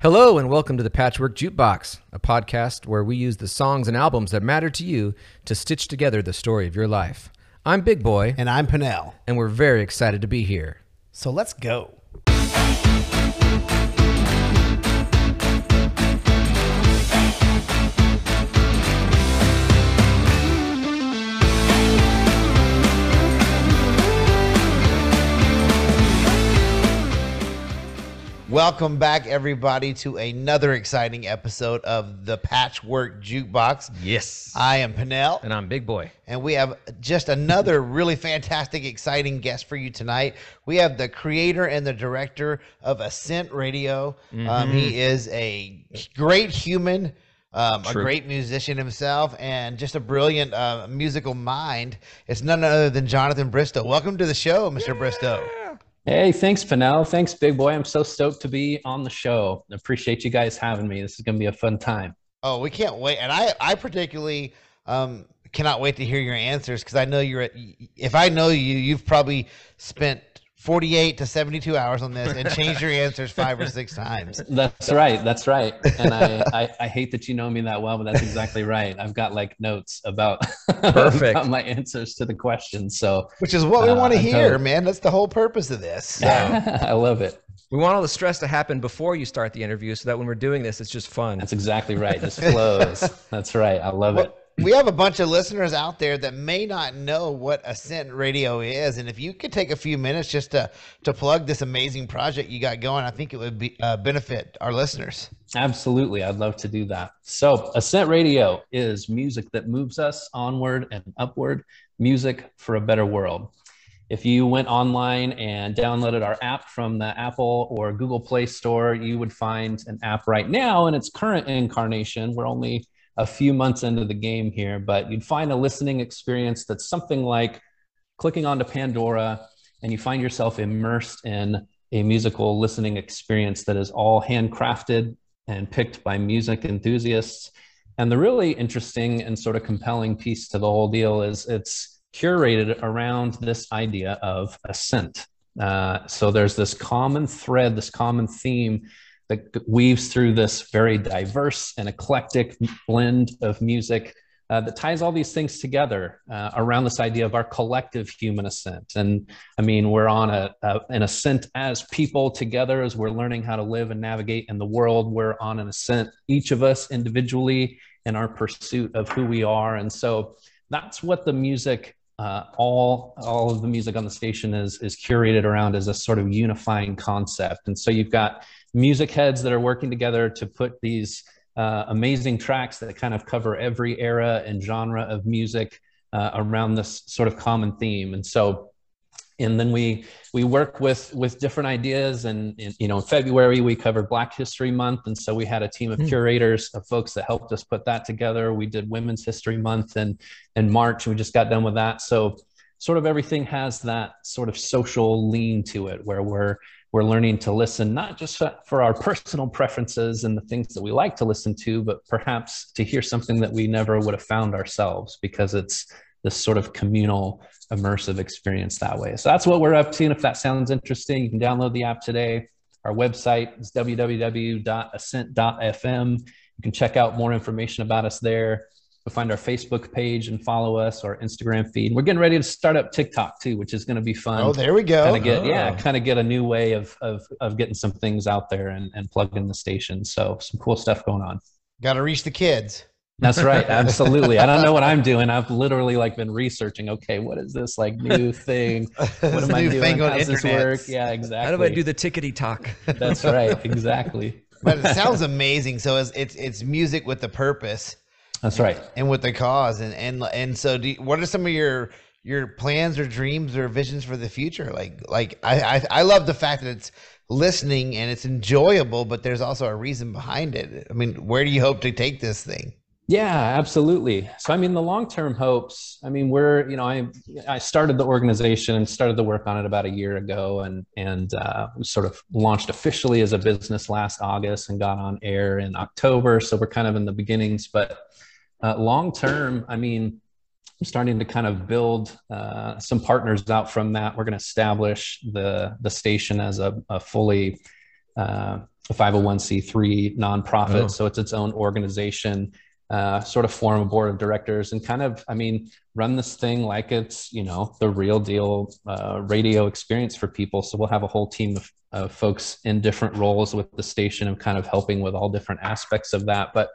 Hello, and welcome to the Patchwork Jukebox, a podcast where we use the songs and albums that matter to you to stitch together the story of your life. I'm Big Boy, And I'm Pinnell. and we're very excited to be here. So let's go. Welcome back, everybody, to another exciting episode of the Patchwork Jukebox. Yes. I am Pinnell, and I'm Big Boy. and we have just another really fantastic, exciting guest for you tonight. We have the creator and the director of Ascent Radio. Um, he is a great human, um, a great musician himself, and just a brilliant uh, musical mind. It's none other than Jonathan Bristow. Welcome to the show, Mr. Bristow. Hey, thanks, Pinnell. Thanks, Big Boy. I'm so stoked to be on the show. Appreciate you guys having me. This is going to be a fun time. Oh, we can't wait. And I, I particularly um, cannot wait to hear your answers because I know you're. At, if I know you, you've probably spent 48 to 72 hours on this and change your answers five or six times. That's right. That's right. And I, I, I hate that you know me that well, but that's exactly right. I've got like notes about, Perfect. about my answers to the questions. So Which is what we Uh, want to hear, don't- man. That's the whole purpose of this. So, I love it. We want all the stress to happen before you start the interview so that when we're doing this, it's just fun. That's exactly right. Just flows. That's right. I love it. We have a bunch of listeners out there that may not know what Ascent Radio is, and if you could take a few minutes just to to plug this amazing project you got going, I think it would be uh, benefit our listeners. Absolutely. I'd love to do that. So, Ascent Radio is music that moves us onward and upward, music for a better world. If you went online and downloaded our app from the Apple or Google Play Store, you would find an app right now in its current incarnation. We're only a few months into the game here, but you'd find a listening experience that's something like clicking onto Pandora and you find yourself immersed in a musical listening experience that is all handcrafted and picked by music enthusiasts. And the really interesting and sort of compelling piece to the whole deal is it's curated around this idea of ascent. Uh, so there's this common thread, this common theme that weaves through this very diverse and eclectic blend of music uh, that ties all these things together uh, around this idea of our collective human ascent. And I mean, we're on a, a, an ascent as people together as we're learning how to live and navigate in the world. We're on an ascent, each of us individually, in our pursuit of who we are. And so that's what the music. Uh, all all of the music on the station is is curated around as a sort of unifying concept, and so you've got music heads that are working together to put these uh, amazing tracks that kind of cover every era and genre of music uh, around this sort of common theme. And so, and then we we work with with different ideas. And in, you know, in February we covered Black History Month, and so we had a team of curators of folks that helped us put that together. We did Women's History Month and in March, we just got done with that. So sort of everything has that sort of social lean to it where we're we're learning to listen not just for our personal preferences and the things that we like to listen to but perhaps to hear something that we never would have found ourselves because it's this sort of communal immersive experience that way. So that's what we're up to and if that sounds interesting you can download the app today. Our website is www.ascent.fm you can check out more information about us there You'll find our Facebook page and follow us, our Instagram feed. We're getting ready to start up TikTok too, which is going to be fun. Oh, there we go. Kind of get, yeah, Oh. kind of get a new way of, of, of getting some things out there and, and plugging the station. So some cool stuff going on. Got to reach the kids. That's right. Absolutely. I don't know what I'm doing. I've literally like been researching, okay, what is this like new thing? What am I doing? How does this work? Yeah, exactly. How do I do the tickety talk? That's right. Exactly. But it sounds amazing. So it's, it's it's music with the purpose That's right. and with the cause. And and and so, do you, what are some of your your plans or dreams or visions for the future? Like like I I, I love the fact that it's listening and it's enjoyable, but there's also a reason behind it. I mean, where do you hope to take this thing? Yeah, absolutely. So, I mean, the long-term hopes. I mean, we're, you know, I I started the organization and started the work on it about a year ago, and and uh, sort of launched officially as a business last August and got on air in October. So we're kind of in the beginnings, but uh, long-term, I mean, I'm starting to kind of build uh, some partners out from that. We're going to establish the the station as a, a fully uh, a 501c3 nonprofit, oh. so it's its own organization. Uh, sort of form a board of directors and kind of, I mean, run this thing like it's you know the real deal uh, radio experience for people. So we'll have a whole team of, of folks in different roles with the station and kind of helping with all different aspects of that. But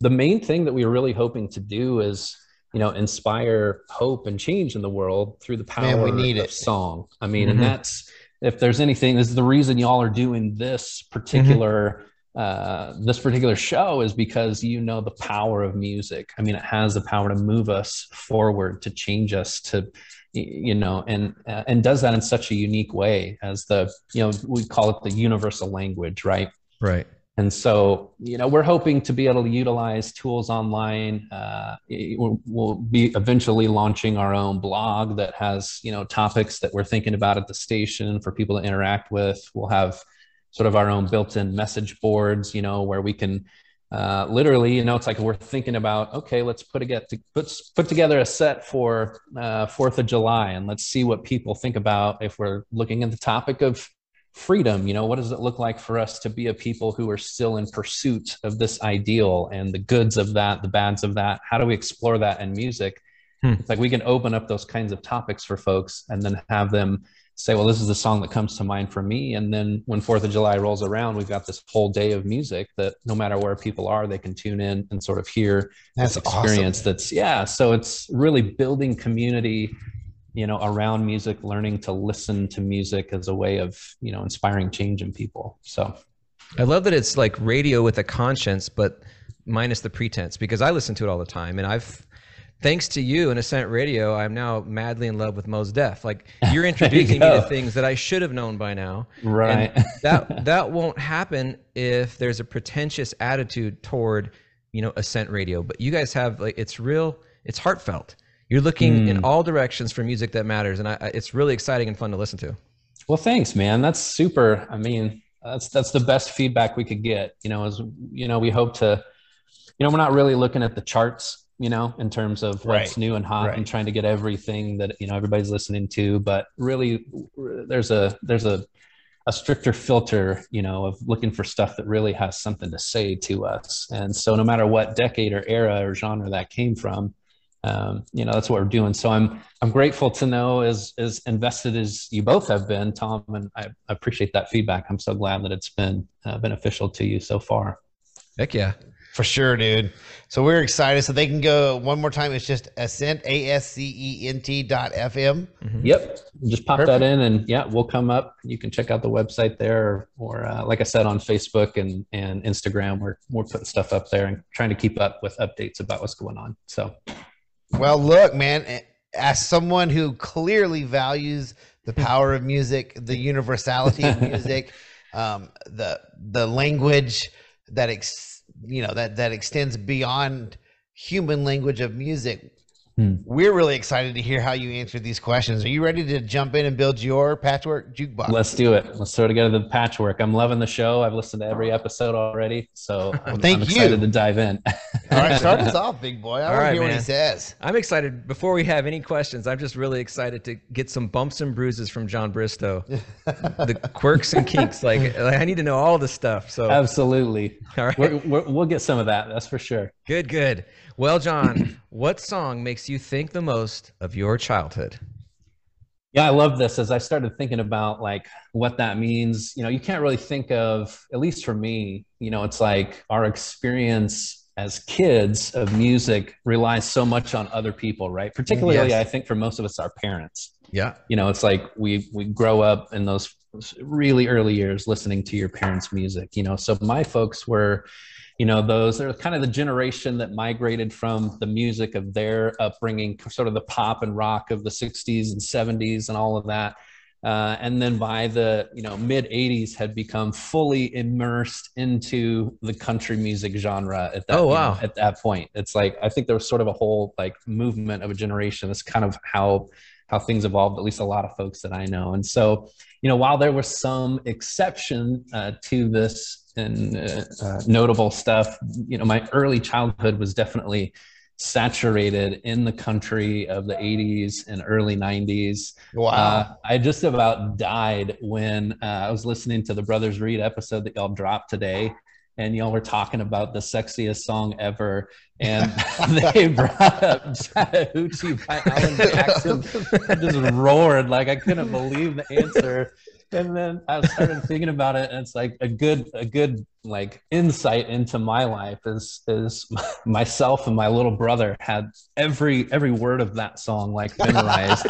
the main thing that we are really hoping to do is you know inspire hope and change in the world through the power Man, we need of it. song i mean mm-hmm. and that's if there's anything this is the reason y'all are doing this particular mm-hmm. uh, this particular show is because you know the power of music i mean it has the power to move us forward to change us to you know and uh, and does that in such a unique way as the you know we call it the universal language right right and so, you know, we're hoping to be able to utilize tools online. Uh, we'll, be eventually launching our own blog that has, you know, topics that we're thinking about at the station for people to interact with. We'll have sort of our own built-in message boards, you know, where we can uh, literally, you know, it's like we're thinking about, okay, let's put together put put together a set for uh, Fourth of July, and let's see what people think about if we're looking at the topic of freedom you know what does it look like for us to be a people who are still in pursuit of this ideal and the goods of that the bads of that how do we explore that in music hmm. it's like we can open up those kinds of topics for folks and then have them say well this is the song that comes to mind for me and then when fourth of july rolls around we've got this whole day of music that no matter where people are they can tune in and sort of hear that's this experience awesome. that's yeah so it's really building community you know around music learning to listen to music as a way of you know inspiring change in people. So i love that it's like radio with a conscience but minus the pretense because i listen to it all the time. And i've thanks to you and ascent radio i'm now madly in love with Mos Def. Like you're introducing you me to things that i should have known by now. Right. and that that won't happen if there's a pretentious attitude toward you know ascent radio. But you guys have like it's real it's heartfelt you're looking mm. in hmm. all directions for music that matters, and I, it's really exciting and fun to listen to. Well, thanks, man. That's super. I mean, that's that's the best feedback we could get. You know, as you know, we hope to. You know, we're not really looking at the charts. You know, in terms of what's right. new and hot, right. and trying to get everything that you know everybody's listening to. But really, there's a there's a a stricter filter, you know, of looking for stuff that really has something to say to us. And so, no matter what decade or era or genre that came from, um, you know that's what we're doing. So i'm i'm grateful to know as as invested as you both have been tom and i, appreciate that feedback. I'm so glad that it's been uh, beneficial to you so far. Heck yeah. For sure dude. So we're excited. So they can go one more time. It's just ascent a-s-c-e-n-t dot fm mm-hmm. yep. Just pop Perfect. that in and yeah we'll come up. You can check out the website there or, or uh, like i said on facebook and and instagram. We're, we're putting stuff up there and trying to keep up with updates about what's going on. So well, look, man, as someone who clearly values the power of music, the universality of music, um, the the language that ex, you know that that extends beyond human language of music. Hmm. We're really excited to hear how you answer these questions. Are you ready to jump in and build your patchwork jukebox? Let's do it. Let's sort of throw together the patchwork. I'm loving the show. I've listened to every episode already, so I'm, well, thank I'm excited you. to dive in. All right, start us off, big boy. I want to hear man. what he says. I'm excited. Before we have any questions, I'm just really excited to get some bumps and bruises from Jon Bristow, the quirks and kinks. Like, like, I need to know all the stuff. So absolutely. All right, we're, we're, we'll get some of that. That's for sure. Good, good. Well, Jon, what song makes you think the most of your childhood? Yeah, I love this. As I started thinking about like what that means, you know, you can't really think of, at least for me, you know, it's like our experience as kids of music relies so much on other people, right? Particularly, yes. I think for most of us, our parents. Yeah. You know, it's like we we grow up in those really early years listening to your parents' music. You know, so my folks were you know those are kind of the generation that migrated from the music of their upbringing sort of the pop and rock of the 60s and 70s and all of that. Uh, and then by the you know mid 80s had become fully immersed into the country music genre at that, oh, wow. know, at that point. It's like i think there was sort of a whole like movement of a generation. That's kind of how how things evolved at least a lot of folks that i know. And so you know while there was some exception uh, to this and uh, uh, notable stuff. You know, my early childhood was definitely saturated in the country of the 80s and early 90s. Wow. Uh, I just about died when uh, I was listening to the Brothers Reed episode that y'all dropped today. And y'all were talking about the sexiest song ever. And they brought up Chattahoochee by Alan Jackson. I just roared like I couldn't believe the answer and then I started thinking about it, and it's like a good, a good like insight into my life is is myself and my little brother had every every word of that song like memorized,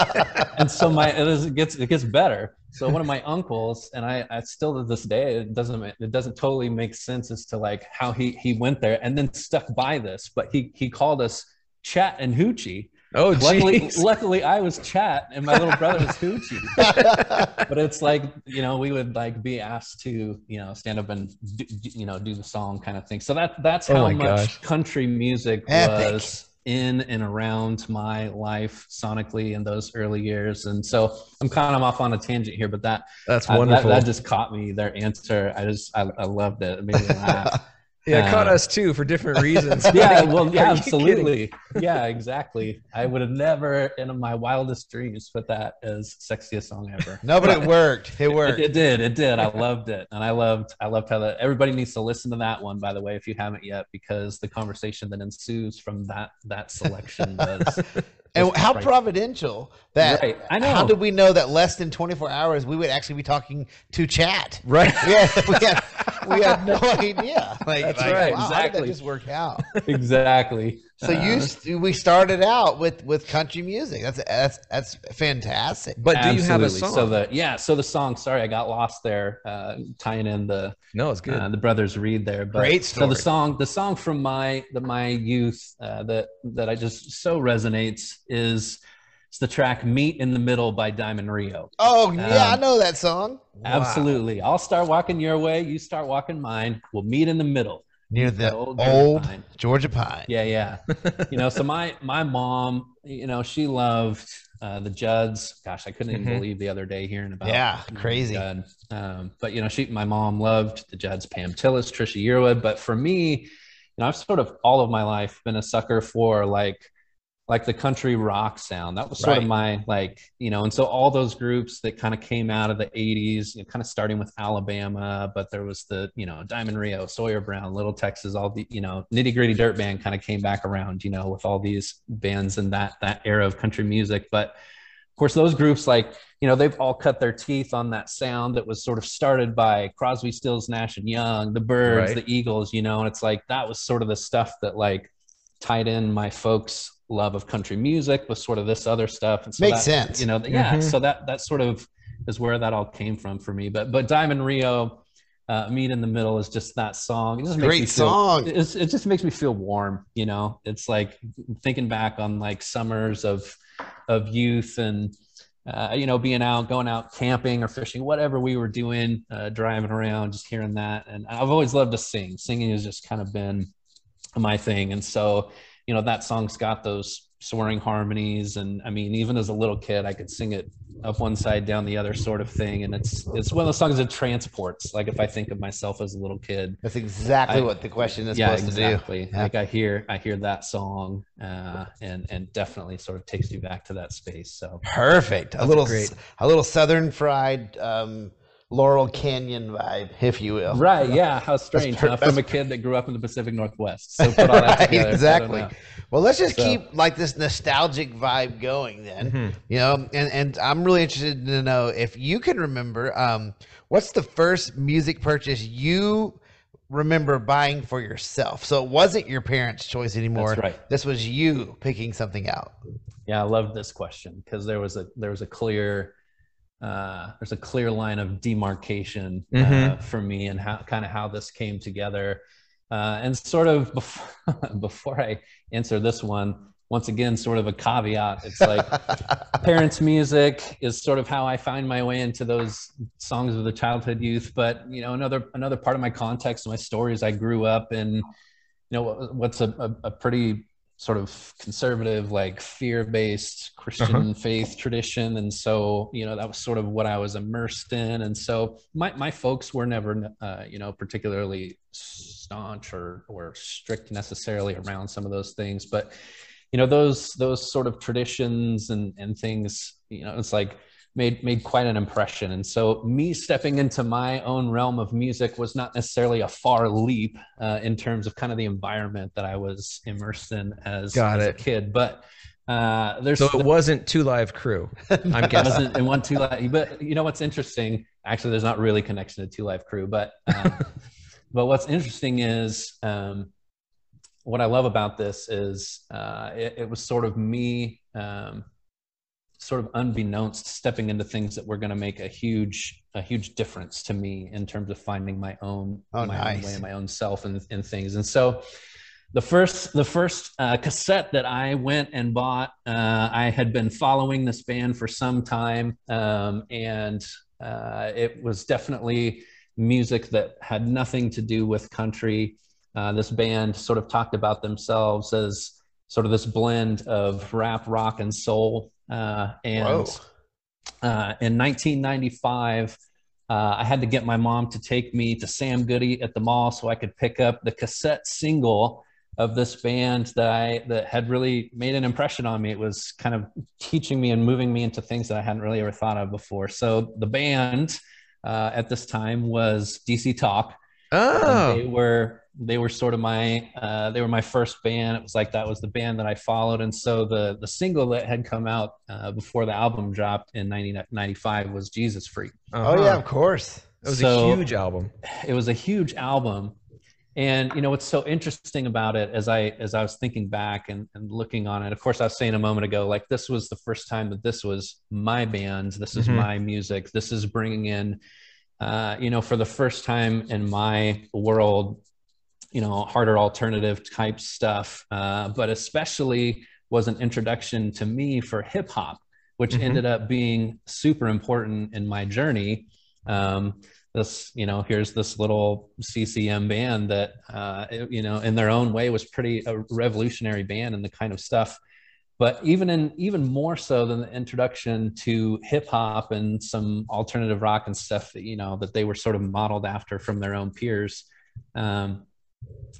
and so my it, is, it gets it gets better. So one of my uncles and I, I still to this day it doesn't it doesn't totally make sense as to like how he he went there and then stuck by this, but he he called us Chat and Hoochie Oh, luckily, luckily, I was Chat and my little brother was Hoochie. but it's like you know we would like be asked to you know stand up and do, you know do the song kind of thing. So that that's Oh how my much gosh. country music Epic. was in and around my life sonically in those early years. And so I'm kind of off on a tangent here, but that That's I- that- wonderful. that, just caught me. Their answer, I just I, I loved it. It made me laugh. yeah, it caught uh, us too for different reasons. yeah, Like, well, yeah, absolutely. Yeah, exactly. I would have never, in my wildest dreams, put that as sexiest song ever. no, but it worked. It It, worked. it did. It did. I loved it, and I loved. I loved how that. Everybody needs to listen to that one, by the way, if you haven't yet, because the conversation that ensues from that that selection was. and how providential that Right, I know. how did we know that less than 24 hours we would actually be talking to chat Right. yeah we had we had no idea like, That's like, right, wow, how did that exactly. just work out exactly. So you Uh, st- we started out with with country music that's that's that's fantastic But do you have a song? So the yeah, so the song. Sorry, I got lost there, uh, tying in the no, it's good. uh, the brothers Reed there. But Great So the song, the song from my the my youth uh, that that I just so resonates is it's the track "Meet in the Middle" by Diamond Rio. oh yeah i Um, know that song Wow. Absolutely, I'll start walking your way, you start walking mine. We'll meet in the middle. Near the old, old Georgia pine. georgia pine Yeah, yeah. you know, so my my mom, you know, she loved uh, the Judds. Gosh, I couldn't even believe the other day hearing about Yeah, crazy. Um, but you know, she my mom loved the Judds, Pam Tillis, Trisha Yearwood. But for me, you know, I've sort of all of my life been a sucker for like like the country rock sound. That was sort of my like, you know, and so all those groups that kind of came out of the 80s, you know, kind of starting with Alabama, but there was the, you know, Diamond Rio, Sawyer Brown, Little Texas, all the, you know, nitty gritty dirt band kind of came back around, you know, with all these bands in that that era of country music. But of course, those groups like, you know, they've all cut their teeth on that sound that was sort of started by Crosby, Stills, Nash and Young, the Byrds, Right. the Eagles, you know, and it's like that was sort of the stuff that like tied in my folks' love of country music with sort of this other stuff. And so Makes that, sense. You know, yeah. Mhm. So that that sort of is where that all came from for me. But but Diamond Rio, uh, Meet in the Middle is just that song. It just makes Great me feel, song. It's, it just makes me feel warm. You know, it's like thinking back on like summers of of youth and uh, you know being out, going out camping or fishing, whatever we were doing, uh, driving around, just hearing that. And I've always loved to sing. Singing has just kind of been my thing. And so you know that song's got those soaring harmonies and i mean even as a little kid i could sing it up one side down the other sort of thing and it's it's one of those songs that transports like if i think of myself as a little kid that's exactly I- what the question is yeah supposed exactly to do Yeah. like i hear i hear that song uh and and definitely sort of takes you back to that space so Perfect. A little, great. a little southern fried um, Laurel Canyon vibe, if you will. right yeah how strange per- huh? from a kid that grew up in the pacific northwest so put all that Right, together exactly. Well, let's just So- keep like this nostalgic vibe going then. Mhm. You know, and and I'm really interested to know if you can remember um, what's the first music purchase you remember buying for yourself. So it wasn't your parents' choice anymore. That's right. This was you picking something out. Yeah, I love this question because there was a there was a clear uh, there's a clear line of demarcation uh, Mhm. for me and how kind of how this came together. Uh, and sort of before, before I answer this one, once again, sort of a caveat. It's like parents' music is sort of how I find my way into those songs of the childhood youth. But you know, another another part of my context, my stories, I grew up in, you know, what's a, a, a pretty sort of conservative, like fear-based Christian faith tradition, and so you know that was sort of what I was immersed in. And so my my folks were never, uh, you know, particularly staunch or or strict necessarily around some of those things. But you know those those sort of traditions and and things you know it's like made made quite an impression and so me stepping into my own realm of music was not necessarily a far leap uh, in terms of kind of the environment that i was immersed in as, as a kid but uh, there's So it wasn't Two Live Crew. I'm it guessing. wasn't in one two live but you know what's interesting actually there's not really connection to two live crew but um, but what's interesting is um, what i love about this is uh, it, it was sort of me um, sort of unbeknownst stepping into things that were going to make a huge a huge difference to me in terms of finding my own Oh, my nice. own way and my own self and, and things and so the first the first uh, cassette that I went and bought, uh, I had been following this band for some time, um, and uh, it was definitely music that had nothing to do with country. Uh, this band sort of talked about themselves as sort of this blend of rap, rock, and soul. Uh, and uh, in 1995, uh, I had to get my mom to take me to Sam Goody at the mall so I could pick up the cassette single of this band that I that had really made an impression on me. It was kind of teaching me and moving me into things that I hadn't really ever thought of before. So the band uh, at this time was DC Talk. And they Oh, were they were sort of my uh, they were my first band. It was like that was the band that I followed, and so the the single that had come out uh, before the album dropped in 1995 was Jesus Freak. Oh yeah, uh-huh. of course. It was So- a huge album. It was a huge album, and you know what's so interesting about it as I as I was thinking back and, and looking on it. Of course, I was saying a moment ago, like this was the first time that this was my band. This is Mhm. my music. This is bringing in uh, you know, for the first time in my world, you know, harder alternative type stuff, uh, but especially was an introduction to me for hip hop, which Mhm. ended up being super important in my journey. Um, this, you know, here's this little CCM band that, uh, you know, in their own way was pretty a revolutionary band and the kind of stuff but even in even more so than the introduction to hip hop and some alternative rock and stuff that you know that they were sort of modeled after from their own peers um,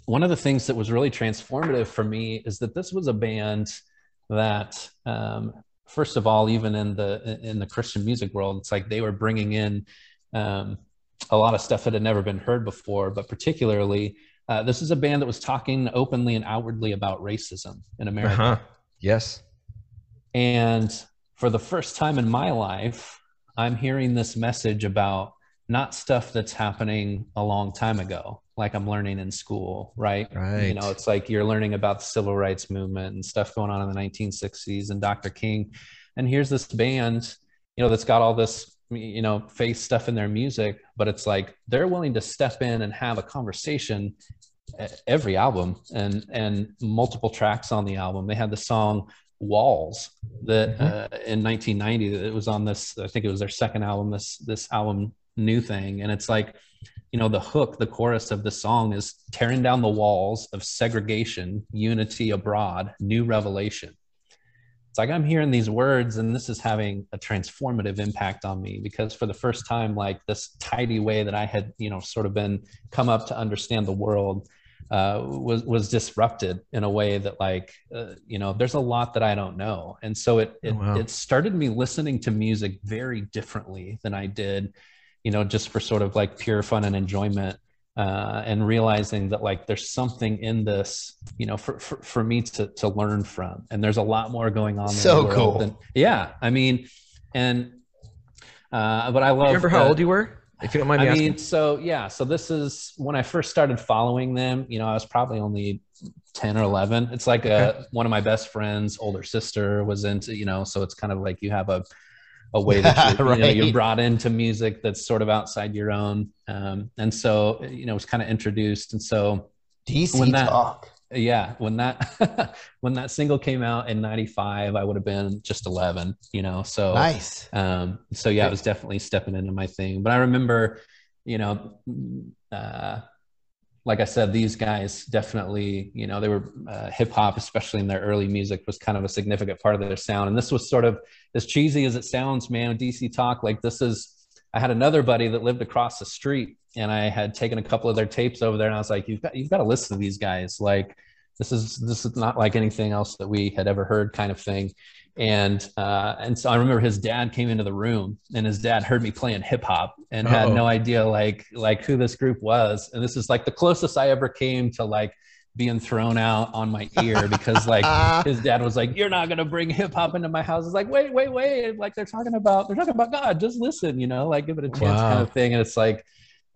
one of the things that was really transformative for me is that this was a band that um, first of all even in the in the christian music world it's like they were bringing in um, a lot of stuff that had never been heard before but particularly uh, this is a band that was talking openly and outwardly about racism in america Uh huh. Yes. and for the first time in my life, I'm hearing this message about not stuff that's happening a long time ago, like I'm learning in school, right? Right. You know, it's like you're learning about the civil rights movement and stuff going on in the 1960s and Dr. King. And here's this band, you know, that's got all this, you know, faith stuff in their music, but it's like they're willing to step in and have a conversation every album and and multiple tracks on the album. They had the song Walls that Mhm. uh, in 1990 that it was on this. I think it was their second album. This this album New Thing, and it's like you know the hook, the chorus of the song is tearing down the walls of segregation, unity abroad, new revelation. It's like I'm hearing these words, and this is having a transformative impact on me because for the first time, like this tidy way that I had, you know, sort of been come up to understand the world uh, was was disrupted in a way that like uh, you know there's a lot that I don't know and so it it, Oh, wow. it started me listening to music very differently than I did you know just for sort of like pure fun and enjoyment uh, and realizing that like there's something in this you know for, for, for me to, to learn from and there's a lot more going on in So the cool. than, yeah I mean and uh, but I love Remember how that- old you were? If you don't mind me I asking. mean, so yeah, so this is when I first started following them. You know, I was probably only ten or eleven. It's like a one of my best friends' older sister was into. You know, so it's kind of like you have a a way that you're, you know, you're brought into music that's sort of outside your own. Um, and so you know, it was kind of introduced. And so DC When that- talk. yeah, when that when that single came out in '95, I would have been just eleven. You know, so Nice. um, so yeah, I was definitely stepping into my thing. But I remember, you know, uh, like I said, these guys definitely, you know, they were uh, hip hop, especially in their early music, was kind of a significant part of their sound. And this was sort of as cheesy as it sounds, man. DC Talk, like this is. I had another buddy that lived across the street, and I had taken a couple of their tapes over there, and I was like, "You've got you've got to listen to these guys. Like, this is this is not like anything else that we had ever heard, kind of thing." And uh, and so I remember his dad came into the room, and his dad heard me playing hip hop and had Uh-oh. no idea like like who this group was. And this is like the closest I ever came to like being thrown out on my ear because like his dad was like, "You're not gonna bring hip hop into my house." It's like, wait, wait, wait! Like they're talking about they're talking about God. Just listen, you know, like give it a chance, Wow. kind of thing. And it's like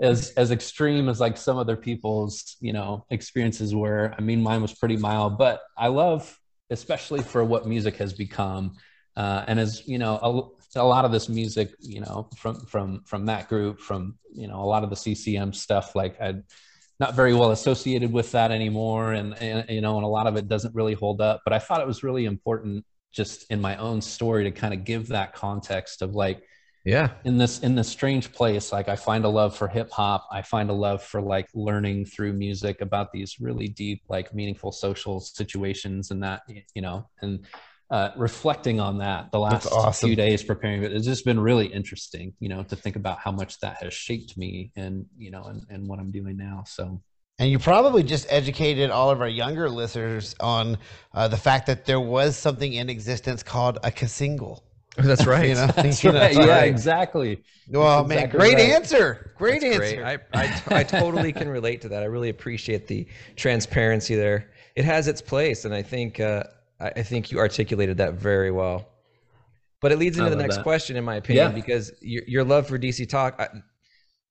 as as extreme as like some other people's you know experiences were. I mean, mine was pretty mild, but I love, especially for what music has become, uh, and as you know, a, a lot of this music, you know, from from from that group, from you know, a lot of the CCM stuff, like I not very well associated with that anymore and, and you know and a lot of it doesn't really hold up but i thought it was really important just in my own story to kind of give that context of like Yeah. in this in this strange place like i find a love for hip hop i find a love for like learning through music about these really deep like meaningful social situations and that you know and uh, reflecting on that the last awesome. few days preparing it it's just been really interesting you know to think about how much that has shaped me and you know and, and what i'm doing now so And you probably just educated all of our younger listeners on uh, the fact that there was something in existence called a single. That's right. You know? That's You know, right. Yeah, like- exactly. Well, man, exactly great right. answer. Great That's answer. great. I, I, I totally can relate to that. I really appreciate the transparency there. It has its place, and I think uh, I, I think you articulated that very well. But it leads into the next that. question, in my opinion, Yeah. because your, your love for DC Talk. I,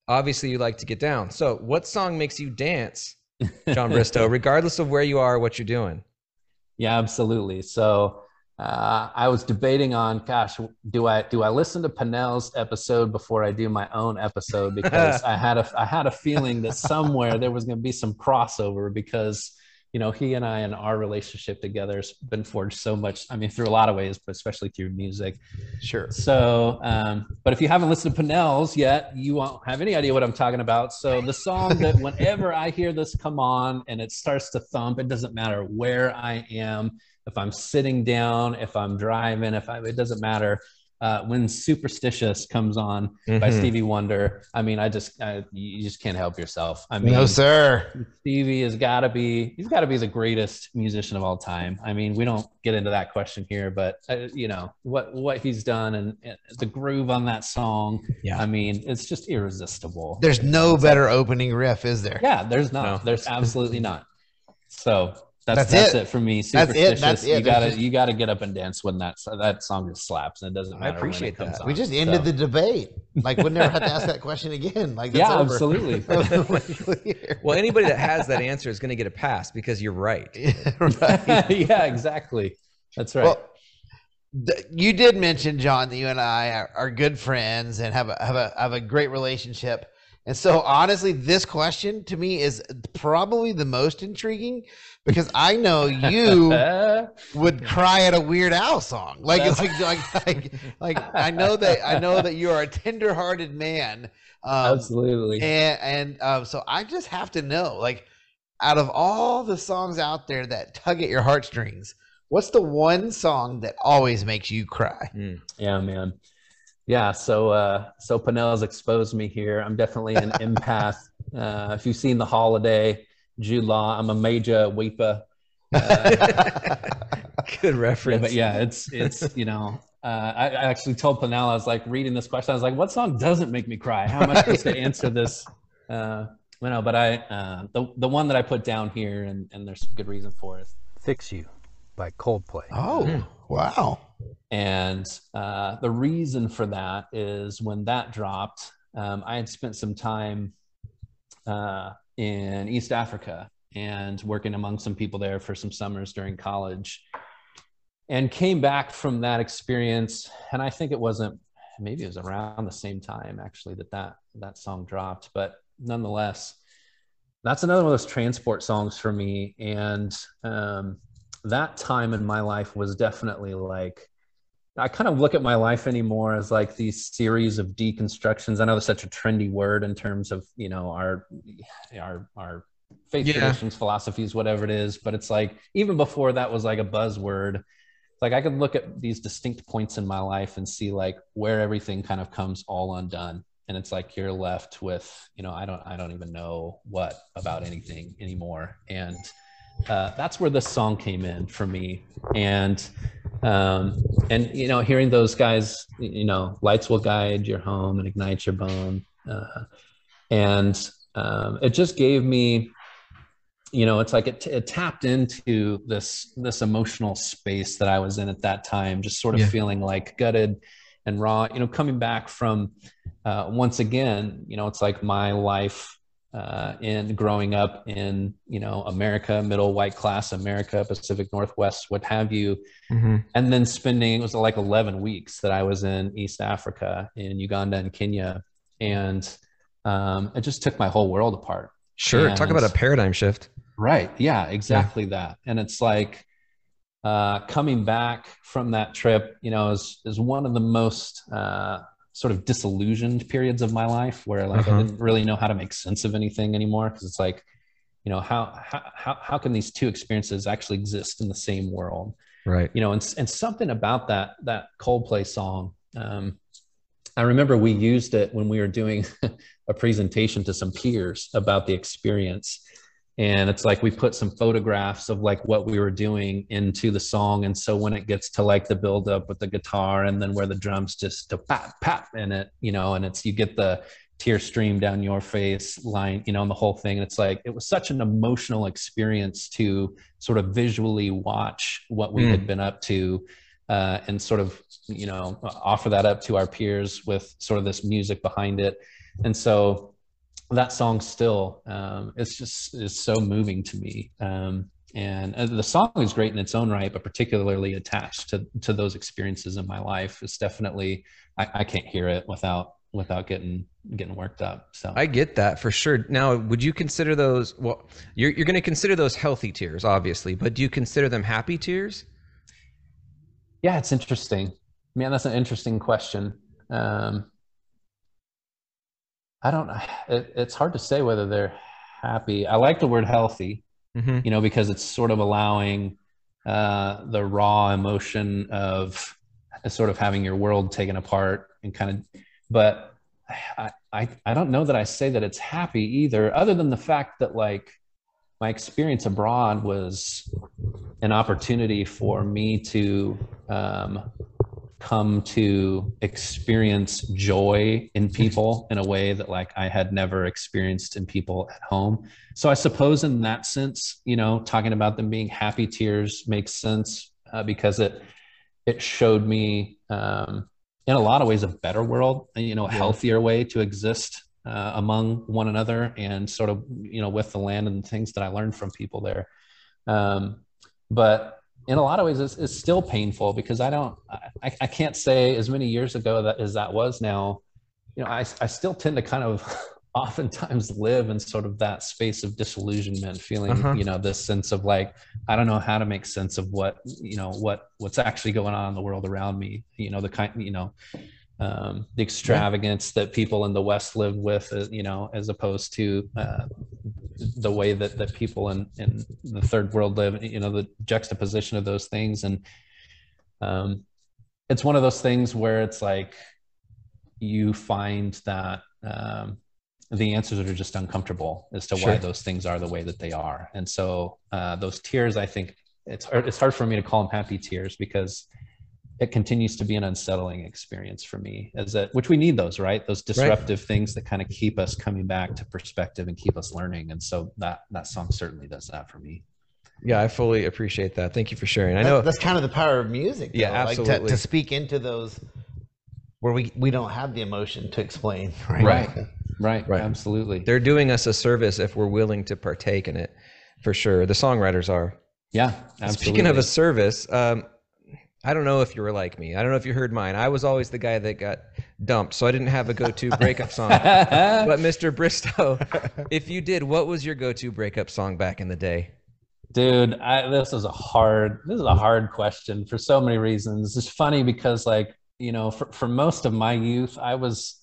obviously, you like to get down. So, what song makes you dance, Jon Bristow, regardless of where you are, or what you're doing? Yeah, absolutely. So uh, I was debating on, gosh, do I do I listen to Pinnell's episode before I do my own episode because I had a I had a feeling that somewhere there was going to be some crossover because you know he and I and our relationship together has been forged so much. I mean, through a lot of ways, but especially through music. Sure. So, um, but if you haven't listened to Pinnell's yet, you won't have any idea what I'm talking about. So, the song that whenever I hear this come on and it starts to thump, it doesn't matter where I am, if I'm sitting down, if I'm driving, if I, it doesn't matter. Uh, when Superstitious comes on by Mhm. Stevie Wonder, I mean, I just, I, you just can't help yourself. I mean, No, sir. Stevie has got to be he's got to be the greatest musician of all time. I mean, we don't get into that question here, but uh, you know what what he's done and, and the groove on that song. Yeah. I mean, it's just irresistible. There's no better opening riff, is there? yeah, there's not. No. There's absolutely not. So that's That's that's, it. it. for me. That's it. Superstitious. That's it. You gotta just- you gotta get up and dance when that that song just slaps, and it doesn't I matter. when it appreciate comes that. on. We just ended So- the debate. Like we'll never have to ask that question again. Like that's Yeah, over. absolutely. Well, anybody that has that answer is going to get a pass because you're right. right. yeah, exactly. That's right. Well, you did mention Jon that you and I are, are good friends and have a have a have a great relationship. And so honestly, this question to me is probably the most intriguing because I know you would cry at a Weird Al song. Like That's- like like like like I know that I know that you are a tender-hearted man. Um, absolutely. and and um, so I just have to know, like, out of all the songs out there that tug at your heartstrings, what's the one song that always makes you cry? Mm. Yeah, man. Yeah, so uh so Pinnell's exposed me here. I'm definitely an empath. Uh if you've seen The Holiday, Jude Law, I'm a major weeper. Uh, Good yeah, reference. but yeah, it's it's you know, uh, I, I actually told Pinnell I was like reading this question. I was like, "What song doesn't make me cry? How am I supposed to answer this?" Uh, you know, but I uh, the the one that I put down here, and and there's some good reason for it. Fix You by Coldplay. oh, wow. And uh, the reason for that is when that dropped, um, I had spent some time uh, in East Africa and working among some people there for some summers during college. And came back from that experience, and I think it wasn't maybe it was around the same time actually that that that song dropped, but nonetheless, that's another one of those transport songs for me. And um, that time in my life was definitely like I kind of look at my life anymore as like these series of deconstructions. I know that's such a trendy word in terms of you know our our our faith Yeah. traditions, philosophies, whatever it is. But it's like even before that was like a buzzword. Like I could look at these distinct points in my life and see like where everything kind of comes all undone. and it's like you're left with you know i don't i don't even know what about anything anymore and uh, that's where this song came in for me and um, and you know hearing those guys you know lights will guide your home and ignite your bone uh, and um, it just gave me you know it's like it, it, tapped into this this emotional space that i was in at that time just sort of yeah. feeling like gutted and raw you know coming back from uh, once again you know it's like my life uh, in growing up in you know America, middle white class America, Pacific Northwest, what have you, mm-hmm. and then spending it was like eleven weeks that I was in East Africa, in Uganda and Kenya, and um, it just took my whole world apart. Sure, and, talk about a paradigm shift. Right. Yeah. Exactly yeah. that. And it's like uh, coming back from that trip, you know, is is one of the most uh, sort of disillusioned periods of my life where like uh-huh. I didn't really know how to make sense of anything anymore because it's like, you know, how how how can these two experiences actually exist in the same world? Right. You know, and and something about that that Coldplay song. Um, I remember we used it when we were doing a presentation to some peers about the experience and it's like we put some photographs of like what we were doing into the song. And so when it gets to like the build up with the guitar and then where the drums just to pap pap in it you know and it's you get the tear stream down your face line you know and the whole thing. And it's like it was such an emotional experience to sort of visually watch what we mm. had been up to uh, and sort of you know offer that up to our peers with sort of this music behind it. And so that song still um, it's just is so moving to me. Um, and uh, the song is great in its own right but particularly attached to to those experiences in my life. It's definitely I, I can't hear it without without getting getting worked up so. I get that for sure. Now would you consider those well you're, you're going to consider those healthy tears obviously but do you consider them happy tears? Yeah it's interesting. Man that's an interesting question. Um, I don't. It, it's hard to say whether they're happy. I like the word healthy, mm-hmm. you know, because it's sort of allowing uh, the raw emotion of sort of having your world taken apart and kind of. But I, I I don't know that I say that it's happy either, other than the fact that like my experience abroad was an opportunity for me to um, come to experience joy in people in a way that like I had never experienced in people at home. So I suppose in that sense, you know, talking about them being happy tears makes sense uh, because it it showed me um, in a lot of ways a better world, you know, a healthier way to exist uh, among one another and sort of you know with the land and the things that I learned from people there. Um, but in a lot of ways it's, it's still painful because i don't I, I can't say as many years ago that as that was now you know i, I still tend to kind of oftentimes live in sort of that space of disillusionment feeling uh-huh. you know this sense of like i don't know how to make sense of what you know what what's actually going on in the world around me you know the kind you know um, the extravagance that people in the West live with, uh, you know, as opposed to uh, the way that, that people in, in the third world live, you know, the juxtaposition of those things. And um, it's one of those things where it's like you find that um, the answers are just uncomfortable as to sure. why those things are the way that they are. And so uh, those tears, I think it's hard, it's hard for me to call them happy tears because it continues to be an unsettling experience for me as that which we need those right? Those disruptive right. things that kind of keep us coming back to perspective and keep us learning and so that that song certainly does that for me. Yeah i fully appreciate that. Thank you for sharing. I know that's kind of the power of music though. yeah absolutely like to, to, speak into those where we we don't have the emotion to explain right? Right. Right, right. absolutely. They're doing us a service if we're willing to partake in it for sure. The songwriters are. Yeah absolutely. speaking of a service um, I don't know if you were like me. I don't know if you heard mine. I was always the guy that got dumped, so I didn't have a go-to breakup song. but Mr. Bristow, if you did, what was your go-to breakup song back in the day? Dude, I, this is a hard. This is a hard question for so many reasons. It's funny because, like, you know, for, for most of my youth, I was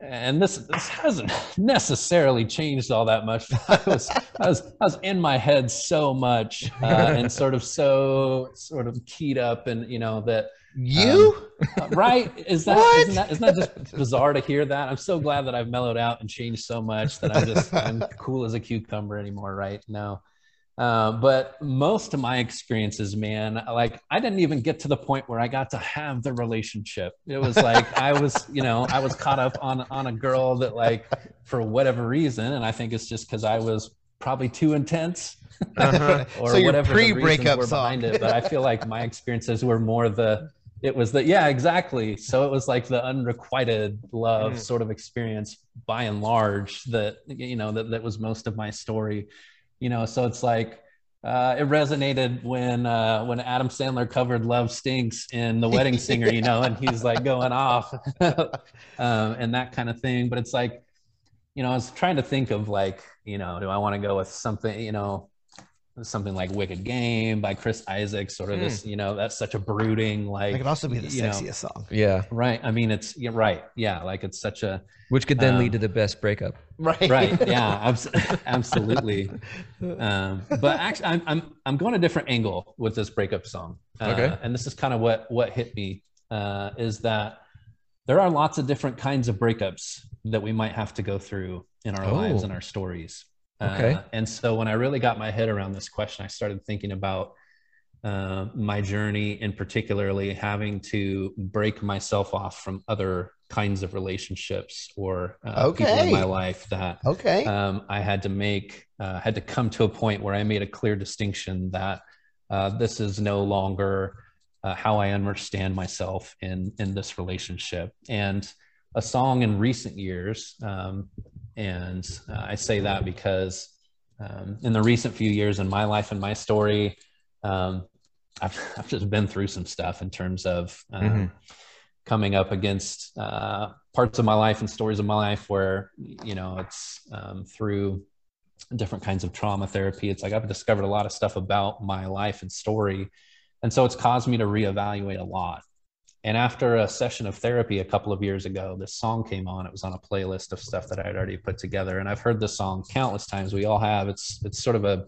and this this hasn't necessarily changed all that much. I was I was I was in my head so much uh, and sort of so sort of keyed up, and you know that You? Uh, right? Is that, isn't that isn't that just bizarre to hear that? I'm so glad that I've mellowed out and changed so much that I'm just I'm cool as a cucumber anymore. Right? No. Uh, but most of my experiences, man, like I didn't even get to the point where I got to have the relationship. It was like I was, you know, I was caught up on on a girl that, like, for whatever reason, and I think it's just because I was probably too intense Uh-huh. or So whatever the reasons pre-breakup were song. behind it. But I feel like my experiences were more the it was the yeah exactly. So it was like the unrequited love Mm. sort of experience by and large that you know that that was most of my story. You know, so it's like. Uh, it resonated when uh, when Adam Sandler covered "Love Stinks" in The Wedding Singer, you know, and he's like going off, um, and that kind of thing. But it's like, you know, I was trying to think of like, you know, do I want to go with something, you know, something like Wicked Game by Chris Isaak, sort of Hmm. this, you know, that's such a brooding, like. It could also be the you know, sexiest song. Yeah, right. I mean, it's yeah, right. Yeah. Like it's such a, which could then Um, lead to the best breakup. Right. right. Yeah. Abs- absolutely. Um, but actually, I'm, I'm, I'm going a different angle with this breakup song. Uh, Okay. And this is kind of what, what hit me uh, is that there are lots of different kinds of breakups that we might have to go through in our lives Oh. and our stories. Okay. Uh, and so when I really got my head around this question, I started thinking about uh, my journey and particularly having to break myself off from other kinds of relationships or uh, people in Okay. my life that Okay. um, I had to make, uh, had to come to a point where I made a clear distinction that uh, this is no longer uh, how I understand myself in in this relationship. And a song in recent years, um, and uh, I say that because um, in the recent few years in my life and my story, um, I've, I've just been through some stuff in terms of um, Mhm. coming up against uh, parts of my life and stories of my life where you know it's um, through different kinds of trauma therapy it's like i've discovered a lot of stuff about my life and story and so it's caused me to reevaluate a lot and after a session of therapy a couple of years ago this song came on it was on a playlist of stuff that i'd already put together and i've heard this song countless times we all have it's it's sort of a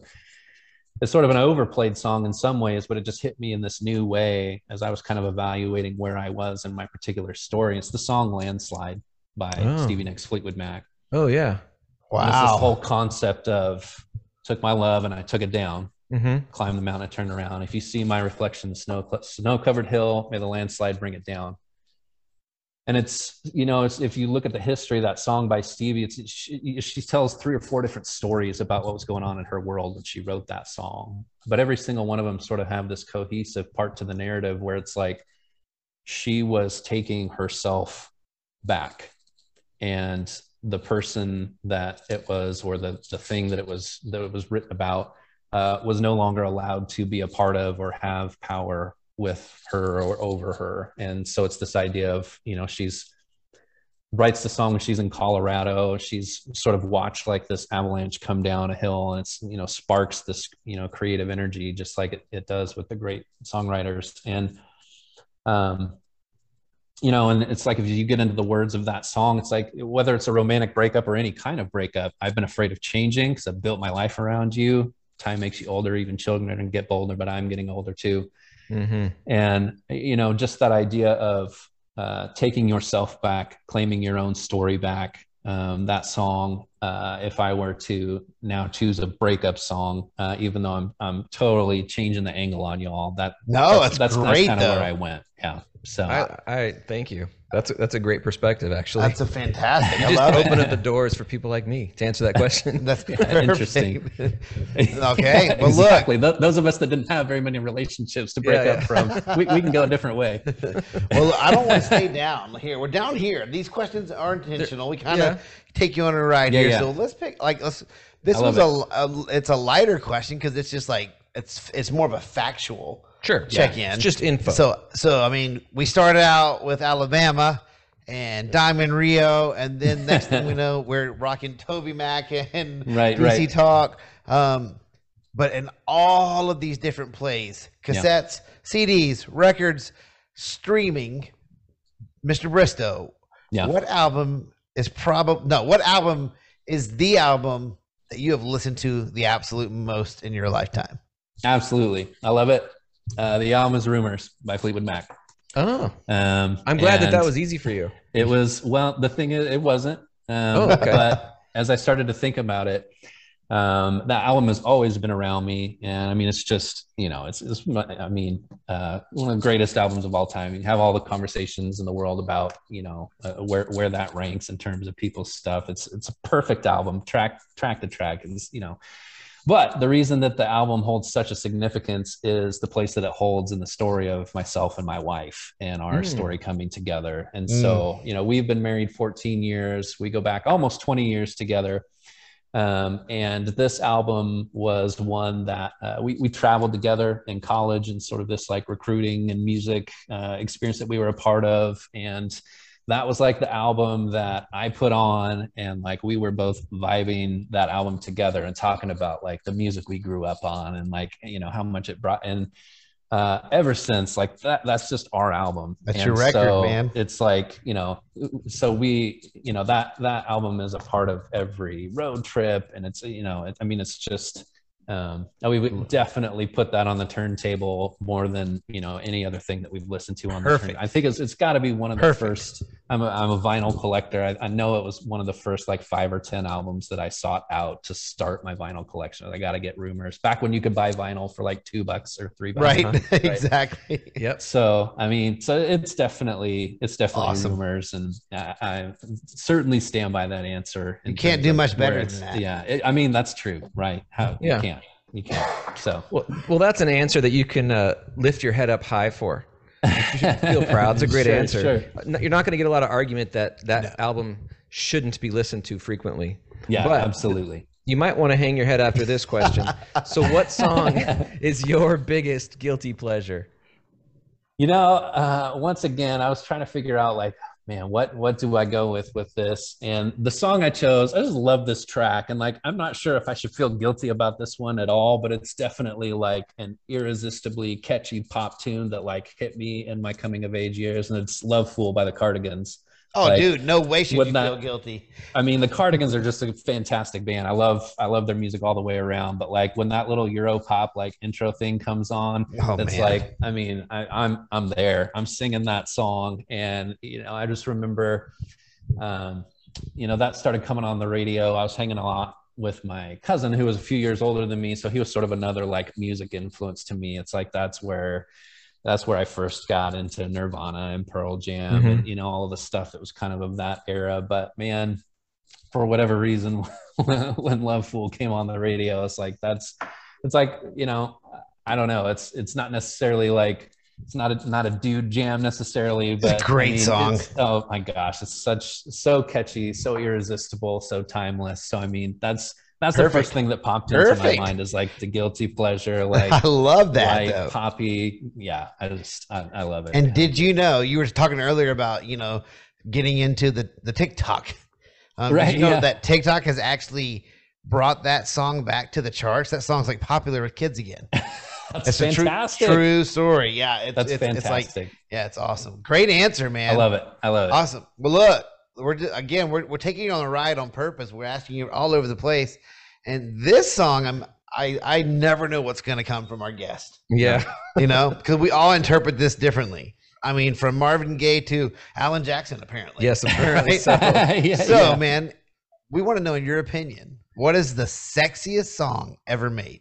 it's sort of an overplayed song in some ways, but it just hit me in this new way as I was kind of evaluating where I was in my particular story. It's the song Landslide by Oh. Stevie Nicks Fleetwood Mac. Oh yeah. And It's this whole concept of took my love and I took it down, Mm-hmm. climbed the mountain, I turned around. If you see my reflection, the snow snow covered hill, may the landslide bring it down. And it's you know, it's, if you look at the history of that song by Stevie, it's she, she tells three or four different stories about what was going on in her world when she wrote that song. But every single one of them sort of have this cohesive part to the narrative where it's like she was taking herself back and the person that it was or the, the thing that it was that it was written about uh, was no longer allowed to be a part of or have power with her or over her. And so it's this idea of you know she's writes the song when she's in colorado. She's sort of watched like this avalanche come down a hill and it's you know sparks this you know creative energy just like it, it does with the great songwriters. And um you know, and it's like if you get into the words of that song, it's like whether it's a romantic breakup or any kind of breakup, I've been afraid of changing because I've built my life around you. Time makes you older, even children get bolder, but I'm getting older too. Mm-hmm. And, you know, just that idea of uh, taking yourself back, claiming your own story back. Um, that song, uh, if I were to now choose a breakup song, uh, even though I'm, I'm totally changing the angle on y'all, that No, that's, that's, great kind of where I went. Yeah. So I, I thank you. That's a, that's a great perspective, actually. That's a fantastic. you I just open it. up the doors for people like me to answer that question. That's Interesting. Okay, well, look. exactly. Th- those of us that didn't have very many relationships to break Yeah, up from, we, we can go a different way. well, I don't want to stay down here. We're down here. These questions are intentional. We kind of yeah. take you on a ride Yeah, here. yeah. So let's pick like let's. This was love a, a it's a lighter question because it's just like it's it's more of a factual Sure. check in. It's just info. So so I mean, we started out with Alabama and Diamond Rio, and then next thing we know, we're rocking Toby Mac and Right, DC right. Talk. Um, but in all of these different plays, cassettes, CDs, records, streaming, Mr. Bristow, Yeah. what album is probably no? What album is the album that you have listened to the absolute most in your lifetime? Absolutely. I love it. Uh, the album is Rumours by Fleetwood Mac. Oh, Um, I'm glad that that was easy for you. It was well. The thing is, it wasn't. Um, Oh, okay. But as I started to think about it, um, that album has always been around me, and I mean, it's just you know, it's, it's I mean, uh, one of the greatest albums of all time. You have all the conversations in the world about you know uh, where where that ranks in terms of people's stuff. It's it's a perfect album, track track to track, and you know. But the reason that the album holds such a significance is the place that it holds in the story of myself and my wife and our Mm. story coming together. And so, you know, we've been married 14 years. We go back almost 20 years together. Um, and this album was one that uh, we, we traveled together in college and sort of this like recruiting and music uh, experience that we were a part of. And that was like the album that I put on and like we were both vibing that album together and talking about like the music we grew up on and like you know how much it brought and uh ever since like that that's just our album That's And your record, so man. it's like you know so we you know that that album is a part of every road trip and it's you know it, i mean it's just um and we would definitely put that on the turntable more than you know any other thing that we've listened to on the Perfect. turn i think it's, it's got to be one of the Perfect. first I'm a, I'm a vinyl collector I, I know it was one of the first like five or ten albums that i sought out to start my vinyl collection i got to get rumours back when you could buy vinyl for like two bucks or three bucks Right. huh? exactly. Yep. so i mean so it's definitely it's definitely Awesome. rumours and I, I certainly stand by that answer You can't do much better than that. yeah it, i mean that's true right how Yeah. you can't you can't so Well, well, that's an answer that you can uh, lift your head up high for. You should feel proud. It's a great Sure, answer. sure. You're not going to get a lot of argument that that album shouldn't be listened to frequently. yeah But- absolutely You might want to hang your head after this question. so, what song is your biggest guilty pleasure? You know, uh, once again, I was trying to figure out like, man, what what do I go with with this? And the song I chose, I just love this track, and like, I'm not sure if I should feel guilty about this one at all, but it's definitely like an irresistibly catchy pop tune that like hit me in my coming of age years, and it's "Love Fool" by the Cardigans. Oh, Like, dude, no way should would you not- feel guilty. I mean, the Cardigans are just a fantastic band. I love I love their music all the way around. But like when that little Euro pop like intro thing comes on, Oh it's man. like I mean I, I'm I'm there. I'm singing that song, and you know I just remember, um, you know that started coming on the radio. I was hanging a lot with my cousin who was a few years older than me, so he was sort of another like music influence to me. It's like that's where that's where I first got into Nirvana and Pearl Jam and mm-hmm. you know all of the stuff that was kind of of that era. But man, for whatever reason, when Love Fool came on the radio, it's like that's it's like you know I don't know. It's it's not necessarily like it's not a not a dude jam necessarily, It's a but I great mean, song. Oh my gosh, it's such so catchy, so irresistible, so timeless. So I mean, that's that's the first thing that popped into Perfect. my mind is like the guilty pleasure, like I love that poppy. Yeah, I just I, I love it. And did you know you were talking earlier about you know getting into the the TikTok? Um, Right, You know yeah. that TikTok has actually brought that song back to the charts. That song's like popular with kids again. that's It's a true, fantastic. true story. Yeah, it's, that's it's, fantastic. it's like yeah, it's awesome. Great answer, man. I love it. I love it. Awesome. Well, look, we're ju- again we're we're taking you on a ride on purpose. We're asking you all over the place, and this song, I'm I I never know what's going to come from our guest. Yeah. You know, because we all interpret this differently. I mean, from Marvin Gaye to Alan Jackson, apparently. Yes, apparently Right? so. Yeah, So, yeah. man, we want to know, in your opinion, what is the sexiest song ever made?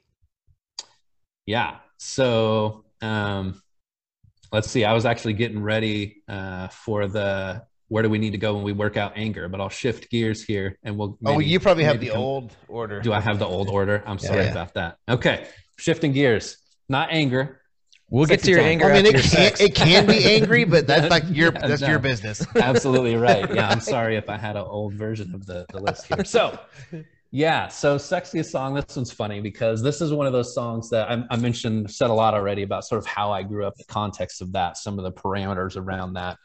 Yeah. So um, let's see. I was actually getting ready uh, for the where do we need to go when we work out anger, but I'll shift gears here and we'll. oh, you probably have the come- old order. Do I have the old order? I'm sorry Yeah. about that. Okay, shifting gears. Not anger. We'll get to your song. anger I mean, after it your can, it can be angry, but that's like your Yeah, that's no. your business. Absolutely right. Yeah, I'm sorry if I had an old version of the, the list here. So, yeah, so sexiest song. This one's funny because this is one of those songs that I, I mentioned, said a lot already about sort of how I grew up, the context of that, some of the parameters around that.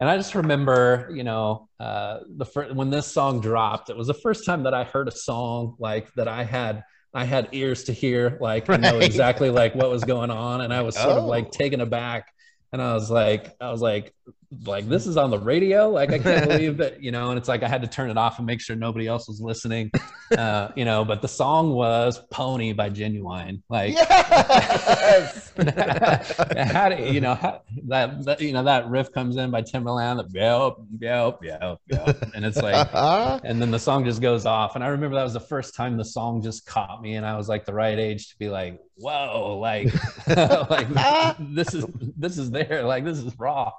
And I just remember, you know, uh, the first when this song dropped, it was the first time that I heard a song like that I had. I had ears to hear, like I know exactly like what was going on, and I was sort of Oh. like taken aback and I was like, I was like, like this is on the radio. Like i can't believe that you know and it's like i had to turn it off and make sure nobody else was listening uh you know but the song was pony by Ginuwine. Like Yes. it had you know ha- that, that you know that riff comes in by Timbaland yep yep yep yep and it's like and then the song just goes off. And i remember that was the first time the song just caught me and i was like the right age to be like whoa like like this is this is there. Like this is raw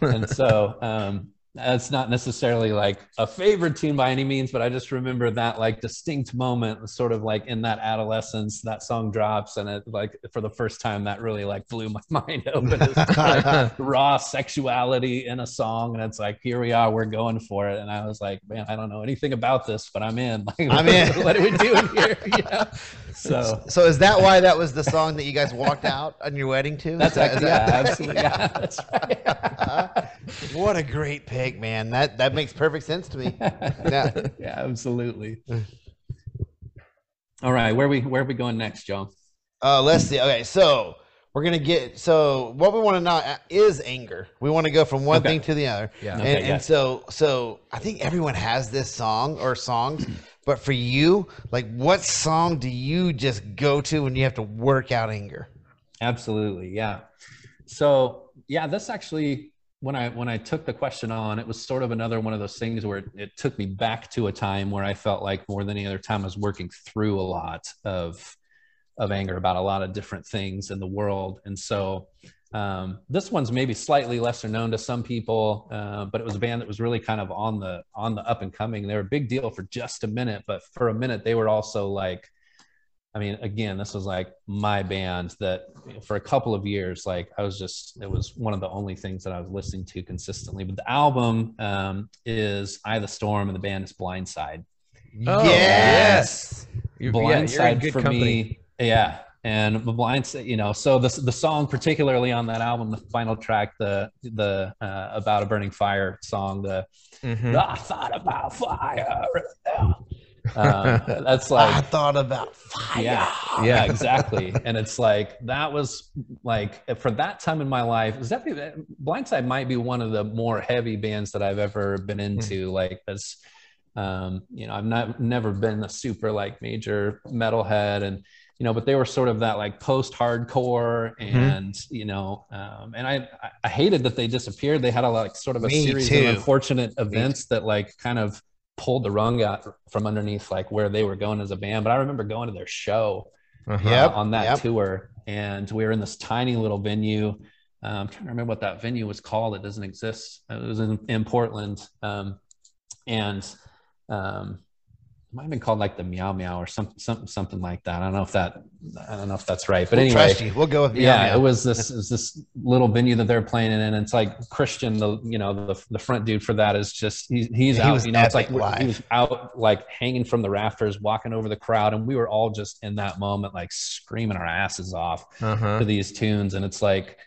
and so um that's not necessarily like a favorite tune by any means but i just remember that like distinct moment sort of like in that adolescence that song drops and it like for the first time that really like blew my mind open It's like raw sexuality in a song and it's like here we are we're going for it. And i was like man i don't know anything about this but i'm in. Like I'm in. what are we doing here? Yeah. So So is that why that was the song that you guys walked out on your wedding to? that's Is that- actually is yeah absolutely yeah that's right. What a great pick, man. That that makes perfect sense to me. Yeah. yeah, absolutely. All right, where we where are we going next, Joe? Uh, let's see. Okay, so we're gonna get. So what we want to know is anger. We want to go from one Okay. thing to the other. Yeah. And, Okay, and yes. so so I think everyone has this song or songs, but for you, like, what song do you just go to when you have to work out anger? Absolutely, yeah. So yeah, this actually when I when I took the question on, it was sort of another one of those things where it, it took me back to a time where I felt like more than any other time I was working through a lot of of anger about a lot of different things in the world, and so um, this one's maybe slightly lesser known to some people, uh, but it was a band that was really kind of on the on the up and coming. They were a big deal for just a minute, but for a minute they were also like I mean, again, this was like my band that for a couple of years, like I was just, it was one of the only things that I was listening to consistently. But the album um, is Eye the Storm and the band is Blindside. Oh, yes. You're, yeah, Blindside for company. me, yeah. And the Blindside, you know, so the, the song, particularly on that album, the final track, the, the uh, About a Burning Fire song, the Mhm. I thought about fire. Um, that's like I thought about fire. yeah yeah exactly. And it's like that was like for that time in my life is definitely blindside might be one of the more heavy bands that i've ever been into like as um you know i've not never been a super like major metalhead and you know but they were sort of that like post hardcore and you know um and i i hated that they disappeared. They had a like sort of a Me series too. of unfortunate events that like kind of pulled the rung out from underneath like where they were going as a band. But i remember going to their show Uh-huh. Uh, on that yep. tour and we were in this tiny little venue. Um, i'm trying to remember what that venue was called. It doesn't exist. It was in, in portland. Um, and um, might have been called like the meow meow or some, some, something like that i don't know if that i don't know if that's right but We'll anyway. We'll go with meow yeah, meow. it was this it was this little venue that they're playing in, and it's like Christian, the you know the the front dude for that is just he's he's He out. You know, it's like live. he was out like hanging from the rafters, walking over the crowd, and we were all just in that moment like screaming our asses off Uh-huh. to these tunes, and it's like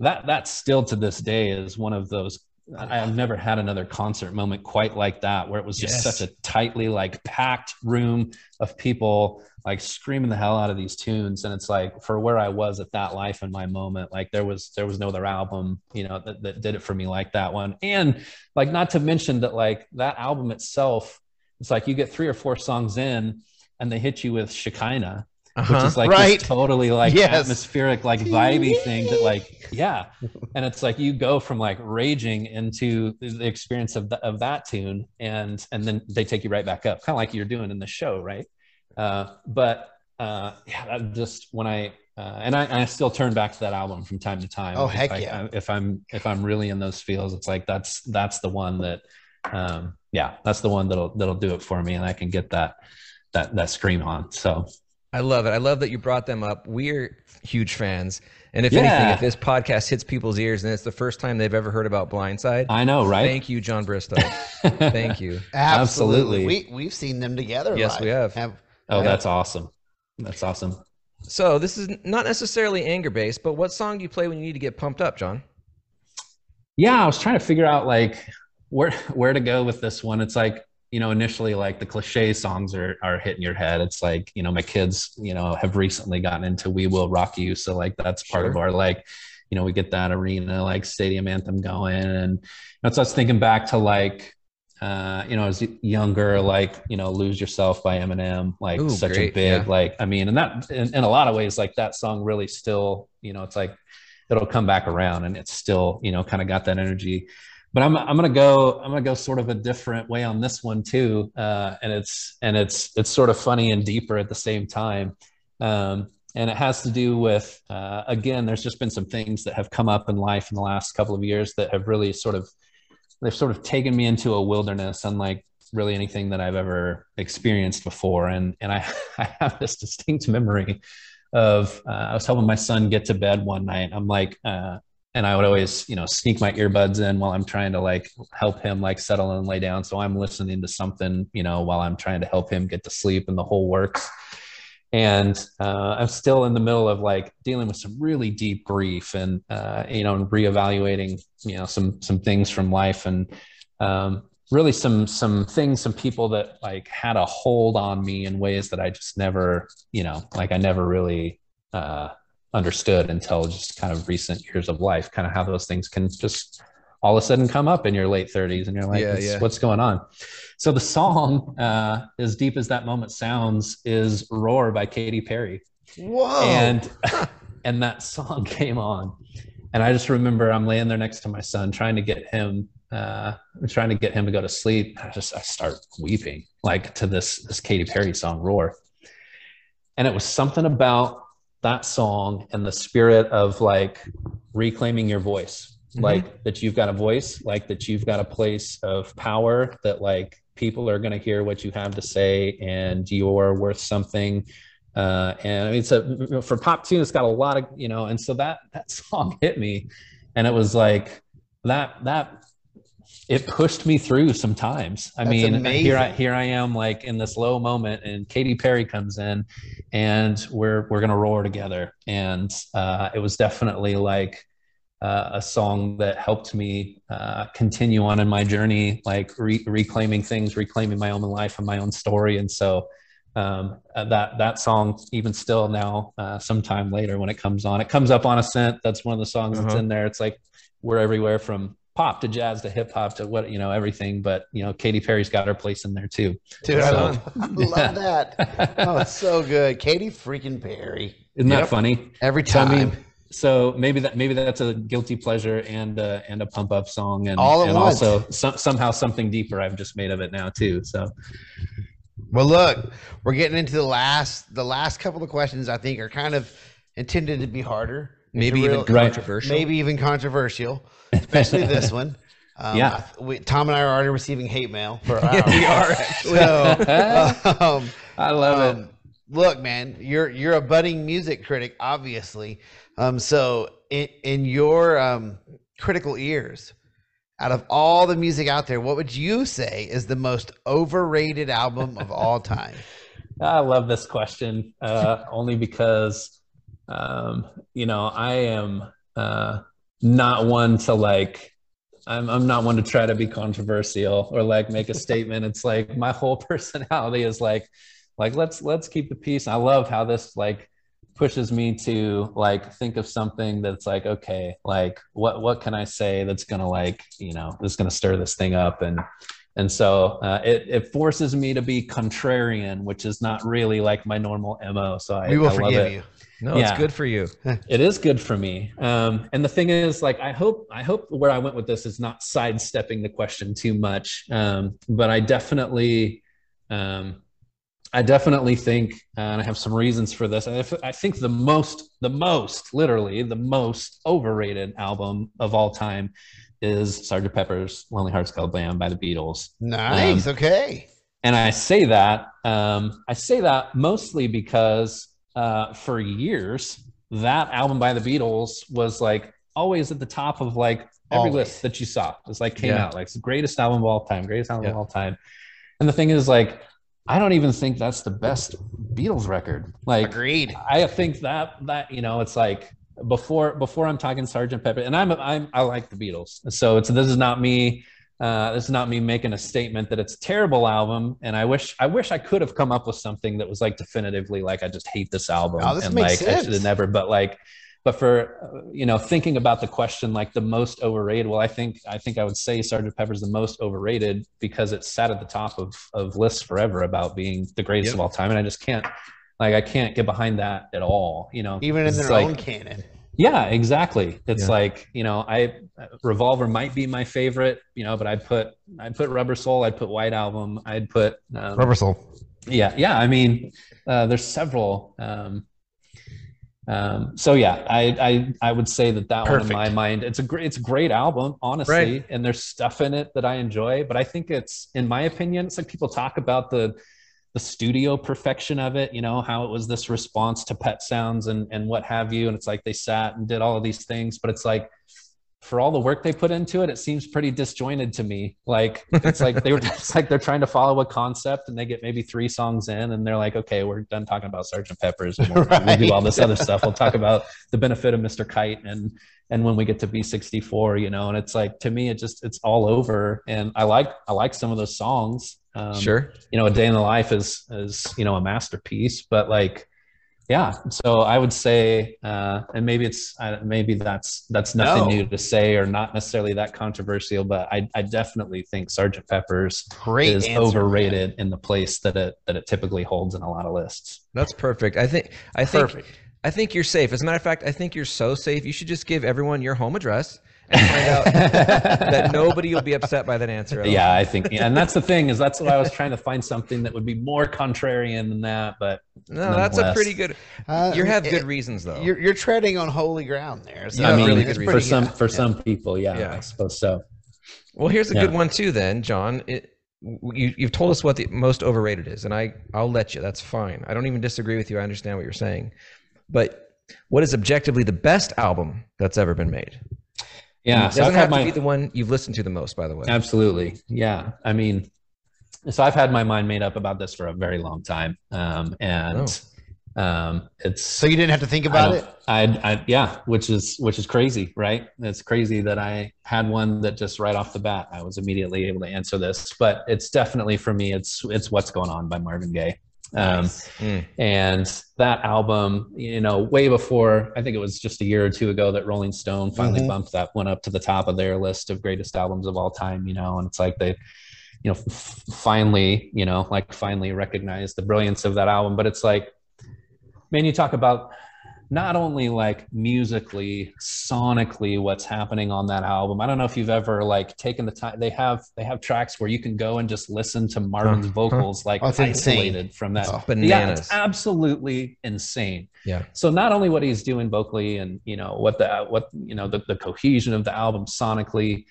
that that still to this day is one of those. I- I've never had another concert moment quite like that, where it was just Yes. such a tightly like packed room of people like screaming the hell out of these tunes. And it's like for where i was at that life in my moment like there was there was no other album you know that, that did it for me like that one. And like not to mention that like that album itself it's like you get three or four songs in and they hit you with shekinah which Uh-huh. is like Right. this totally like Yes. atmospheric like vibey thing that like yeah and it's like you go from like raging into the experience of, the, of that tune and and then they take you right back up kind of like you're doing in the show right uh, but uh, yeah that just when i uh, and I, I still turn back to that album from time to time Oh, If heck I- yeah. I- if i'm if i'm really in those feels it's like that's that's the one that um yeah that's the one that'll that'll do it for me and i can get that that that scream on so I love it. I love that you brought them up. We're huge fans. And if Yeah. anything, if this podcast hits people's ears and it's the first time they've ever heard about Blindside, i know right thank you, Jon Bristow. Thank you. Absolutely. Absolutely. We we've seen them together. Yes, live. we have. oh Yeah. that's awesome that's awesome So this is not necessarily anger based, but what song do you play when you need to get pumped up, John? yeah i was trying to figure out like where where to go with this one it's like you know initially like the cliche songs are are hitting your head. It's like you know my kids you know have recently gotten into we will rock you. So like that's part of our like you know we get that arena like stadium anthem going. And that's us thinking back to like uh, you know, as younger, like, you know, lose yourself by Eminem, like Ooh, such great, a big, yeah. like, I mean, and that in, in a lot of ways, like that song really still, you know, it's like, it'll come back around and it's still, you know, kind of got that energy, but I'm, I'm to go, I'm to go sort of a different way on this one too. Uh, and it's, and it's, it's sort of funny and deeper at the same time. Um, and it has to do with, uh, again, there's just been some things that have come up in life in the last couple of years that have really sort of they've sort of taken me into a wilderness unlike really anything that I've ever experienced before. And and I, I have this distinct memory of uh, I was helping my son get to bed one night. I'm like, uh, and I would always, you know, sneak my earbuds in while I'm trying to like help him like settle and lay down. So I'm listening to something, you know, while I'm trying to help him get to sleep and the whole works and uh, I'm still in the middle of like dealing with some really deep grief and uh, you know and reevaluating you know some some things from life and um, really some some things some people that like had a hold on me in ways that I just never you know like I never really uh, understood until just kind of recent years of life kind of how those things can just all of a sudden come up in your late 30s and you're like Yeah, what's, yeah. what's going on? So the song uh, as deep as that moment sounds is roar by Katy Perry. Whoa. and and that song came on. And i just remember i'm laying there next to my son trying to get him uh trying to get him to go to sleep. I just i start weeping like to this this Katy Perry song roar. And it was something about that song and the spirit of like reclaiming your voice Mhm. like that you've got a voice like that you've got a place of power that like people are going to hear what you have to say and you're worth something uh, and I mean, it's a for pop tune. It's got a lot of you know, and so that that song hit me, and it was like that that it pushed me through sometimes. I That's mean, here I here I am like in this low moment, and Katy Perry comes in, and we're we're gonna roar together, and uh, it was definitely like uh, a song that helped me uh, continue on in my journey, like re- reclaiming things, reclaiming my own life and my own story. And so um, uh, that that song, even still now, uh, sometime later when it comes on, it comes up on Ascent. That's one of the songs that's Uh-huh. in there. It's like we're everywhere from pop to jazz to hip hop to what you know everything. But you know, Katy Perry's got her place in there too. Dude, I love, I love that. Oh, it's so good. Katy freaking Perry. Isn't that funny? Every So, I time. mean, so maybe that maybe that's a guilty pleasure and uh, and a pump up song and, All at and once. also some, somehow something deeper I've just made of it now too. So Well, look, we're getting into the last the last couple of questions. I think are kind of intended to be harder, Maybe even real- controversial. maybe even controversial, especially this one. Um, Yeah. we, Tom and I are already receiving hate mail for our. we are. So, um, I love it. um, look, man, you're you're a budding music critic, obviously. Um, so in in your um, critical ears, out of all the music out there, what would you say is the most overrated album of all time? I love this question uh, only because um, you know I am uh, not one to like. I'm I'm not one to try to be controversial or like make a statement. It's like my whole personality is like like let's let's keep the peace. I love how this like pushes me to like think of something that's like okay like what what can I say that's gonna like you know that's gonna stir this thing up and and so uh, it, it forces me to be contrarian, which is not really like my normal mo. So I, we will I love forgive it. you. No, Yeah. it's good for you. It is good for me. Um, and the thing is, like, I hope I hope where I went with this is not sidestepping the question too much. Um, but I definitely, um, I definitely think, uh, and I have some reasons for this. I, I think the most, the most, literally, the most overrated album of all time is Sgt. Pepper's Lonely Hearts Club Band by the Beatles. Nice. Um, okay. And I say that um, I say that mostly because uh, for years that album by the Beatles was like always at the top of like every Always. list that you saw. It's like came Yeah. out like it's the greatest album of all time, greatest album Yeah. of all time. And the thing is, like, I don't even think that's the best Beatles record. Like, Agreed. I think that that you know, it's like before before I'm talking Sergeant Pepper, and I'm I'm I like the Beatles, so it's this is not me. Uh, this is not me making a statement that it's a terrible album, and I wish I wish I could have come up with something that was like definitively like I just hate this album Oh, this and makes like I should sense. have never. But like, but for you know thinking about the question like the most overrated well i think i think i would say sergeant pepper's the most overrated because it sat at the top of of lists forever about being the greatest Yep. of all time and i just can't like i can't get behind that at all you know Even in their like- own canon. Yeah exactly it's Yeah. like you know i revolver might be my favorite you know but i'd put i'd put rubber soul i'd put white album i'd put um, Rubber Soul. yeah yeah i mean uh, there's several um, um, so yeah I, I i would say that that one in my mind it's a great it's a great album honestly Right. and there's stuff in it that i enjoy but i think it's in my opinion it's like people talk about the the studio perfection of it you know how it was this response to pet sounds and and what have you. And it's like they sat and did all of these things but it's like for all the work they put into it, it seems pretty disjointed to me. Like it's like they were it's like they're trying to follow a concept and they get maybe three songs in and they're like, okay, we're done talking about Sergeant Pepper's. and We'll, we'll do all this other stuff. We'll talk about the benefit of Mr. Kite and and when we get to B64, you know, and it's like to me, it just it's all over. And I like I like some of those songs. Um, sure. you know, a day in the life is is you know a masterpiece, but like yeah so i would say uh and maybe it's uh, maybe that's that's nothing No. new to say or not necessarily that controversial but i i definitely think sergeant pepper's Great is answer, overrated in the place that it that it typically holds in a lot of lists That's perfect. I think I think Perfect. I think you're safe. As a matter of fact, I think you're so safe. You should just give everyone your home address and find out that nobody will be upset by that answer. yeah i think and that's the thing is that's what i was trying to find something that would be more contrarian than that but No, that's a pretty good. Uh, you have it- good reasons though. You're, you're treading on holy ground there. So You i mean really good for pretty some good. for Yeah. some people yeah, Yeah. i suppose so Well, here's a Yeah. good one too, then, Jon. It, you, you've told us what the most overrated is, and I I'll let you. That's fine. I don't even disagree with you. I understand what you're saying, but what is objectively the best album that's ever been made? Yeah it so doesn't I've have had to my- be the one you've listened to the most, by the way. Absolutely. Yeah. I mean, so I've had my mind made up about this for a very long time. Um, and um, it's So you didn't have to think about don't- it. I, I, yeah, which is, which is crazy, right? It's crazy that I had one that just right off the bat, I was immediately able to answer this, but it's definitely for me, it's, it's what's going on by Marvin Gaye. Um, Mm. and that album, you know, way before, I think it was just a year or two ago that Rolling Stone finally Mhm. bumped that one up to the top of their list of greatest albums of all time, you know, and it's like they, you know, f- finally, you know, like finally recognized the brilliance of that album. But it's like, man, you talk about not only like musically, sonically, what's happening on that album. I don't know if you've ever like taken the time. They have they have tracks where you can go and just listen to Marvin's Huh. vocals like Oh, it's insane. isolated from that. Oh, Yeah, it's absolutely insane. Yeah. So not only what he's doing vocally and you know what the what you know the, the cohesion of the album sonically,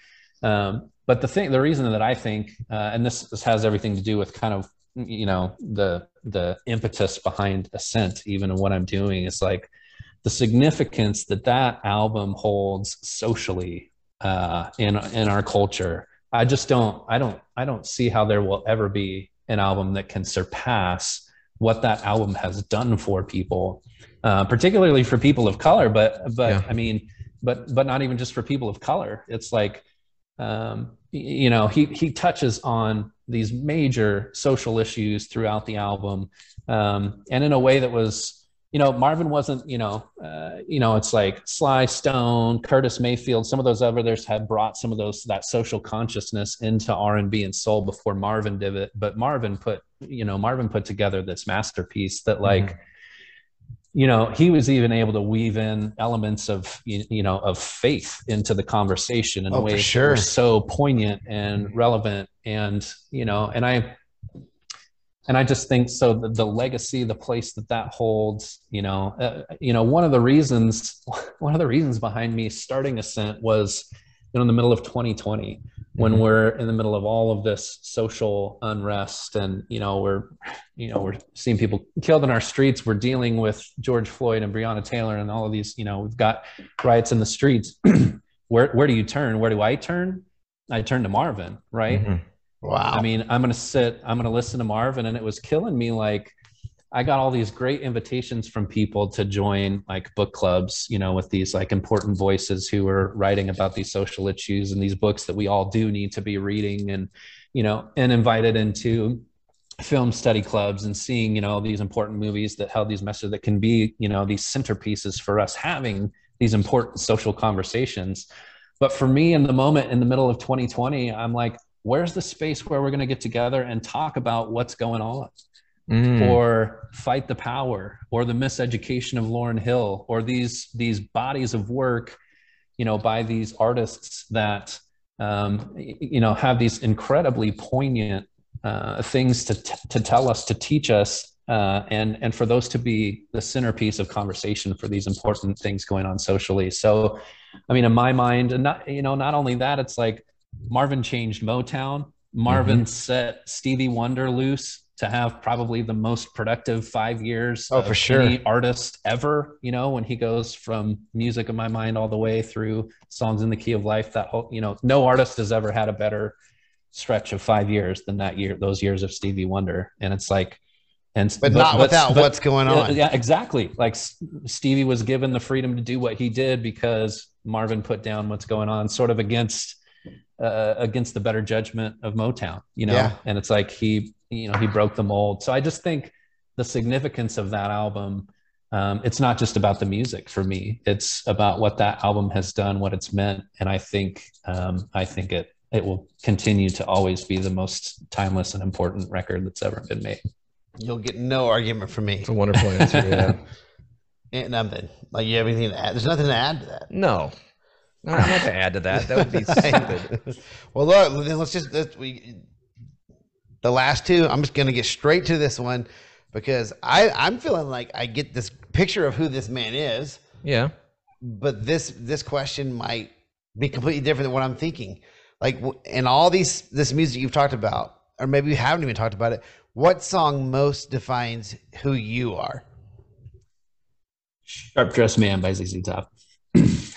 um, but the thing the reason that I think uh, and this this has everything to do with kind of you know the the impetus behind Ascent even in what I'm doing is like the significance that that album holds socially uh, in in our culture. I just don't I don't I don't see how there will ever be an album that can surpass what that album has done for people, uh, particularly for people of color. But but Yeah. I mean, but but not even just for people of color. It's like um, you know he he touches on these major social issues throughout the album, um, and in a way that was you know Marvin wasn't you know uh, you know it's like Sly Stone, Curtis Mayfield, some of those others had brought some of those that social consciousness into R and B and soul before Marvin did it. But Marvin put you know Marvin put together this masterpiece that like you know he was even able to weave in elements of you, you know of faith into the conversation in Oh, for ways that sure. were so poignant and relevant and you know and i and i just think so the, the legacy the place that that holds you know uh, you know one of the reasons one of the reasons behind me starting ascent was you know in the middle of 2020 when Mhm. we're in the middle of all of this social unrest and you know we're you know we're seeing people killed in our streets. We're dealing with george floyd and breonna taylor and all of these you know we've got riots in the streets. Where where do you turn? Where do i turn? I turn to marvin right? Mhm. Wow. I mean, I'm going to sit, I'm going to listen to Marvin. And it was killing me. Like, I got all these great invitations from people to join like book clubs, you know, with these like important voices who are writing about these social issues and these books that we all do need to be reading and, you know, and invited into film study clubs and seeing, you know, these important movies that held these messages that can be, you know, these centerpieces for us having these important social conversations. But for me, in the moment, in the middle of 2020, I'm like, where's the space where we're going to get together and talk about what's going on? Mm. or fight the power or the miseducation of lauryn Hill or these these bodies of work you know by these artists that um, you know have these incredibly poignant uh, things to, t- to tell us to teach us uh, and and for those to be the centerpiece of conversation for these important things going on socially so i mean in my mind and not you know not only that it's like marvin changed motown marvin mm-hmm. set stevie wonder loose to have probably the most productive five years oh, for sure. any artist ever you know when he goes from music in my mind all the way through songs in the key of life that whole you know no artist has ever had a better stretch of five years than that year those years of stevie wonder and it's like and but, but not without but, what's going on yeah exactly like stevie was given the freedom to do what he did because marvin put down what's going on sort of against uh, against the better judgment of motown you know? Yeah. and it's like he you know he broke the mold. So i just think the significance of that album um, it's not just about the music for me. It's about what that album has done what it's meant. And i think um, i think it it will continue to always be the most timeless and important record that's ever been made. You'll get no argument from me. It's a wonderful answer yeah. And nothing like you have anything to add? There's nothing to add to that. No not, not to add to that that would be stupid well look then let's just let's, we the last two, I'm just going to get straight to this one because I, I'm feeling like I get this picture of who this man is. Yeah. But this this question might be completely different than what I'm thinking. Like in all these this music you've talked about, or maybe you haven't even talked about it. What song most defines who you are? Sharp Dressed Man by ZZ Top.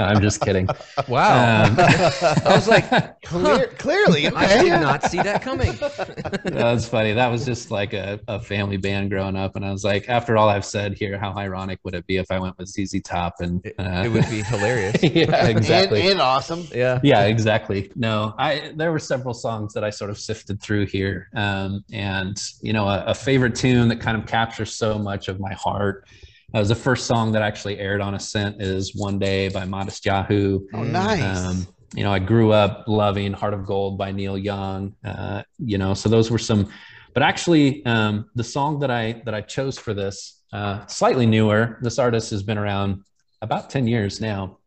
I'm just kidding. Wow. Um, I was like, Clear, clearly, I did not see that coming. That's funny. That was just like a, a family band growing up. And I was like, after all I've said here, how ironic would it be if I went with ZZ Top? And uh, it, would be hilarious. yeah, exactly. And, and, awesome. Yeah. Yeah, exactly. No, I, there were several songs that I sort of sifted through here. Um, and, you know, a, a favorite tune that kind of captures so much of my heart that was the first song that actually aired on Ascent is One Day by Matisyahu. Oh, nice. Um, you know, I grew up loving Heart of Gold by Neil Young. Uh, you know, so those were some, but actually um, the song that I, that I chose for this, uh, slightly newer, this artist has been around about 10 years now.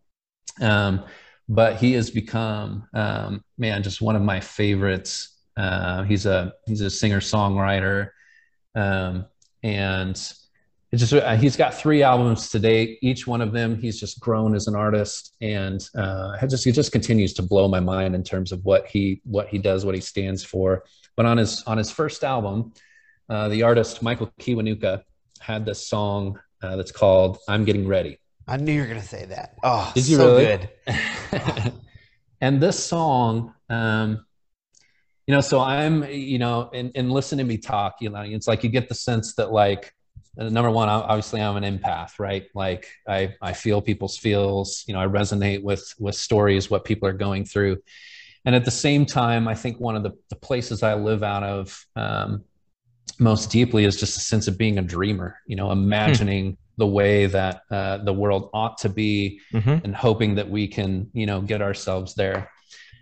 Um, but he has become, um, man, just one of my favorites. Uh, he's a, he's a singer songwriter. Um, and it's just uh, he's got three albums to date. Each one of them, he's just grown as an artist, and uh, just he just continues to blow my mind in terms of what he what he does, what he stands for. But on his on his first album, uh, the artist Michael Kiwanuka had this song uh, that's called "I'm Getting Ready." I knew you were going to say that. Oh, did you so really? good. and this song, um, you know, so I'm, you know, and, in listening to me talk, you know, it's like you get the sense that like number one obviously i'm an empath right like i i feel people's feels you know i resonate with with stories what people are going through and at the same time i think one of the, the places i live out of um, most deeply is just a sense of being a dreamer you know imagining hmm. the way that uh, the world ought to be mm-hmm. and hoping that we can you know get ourselves there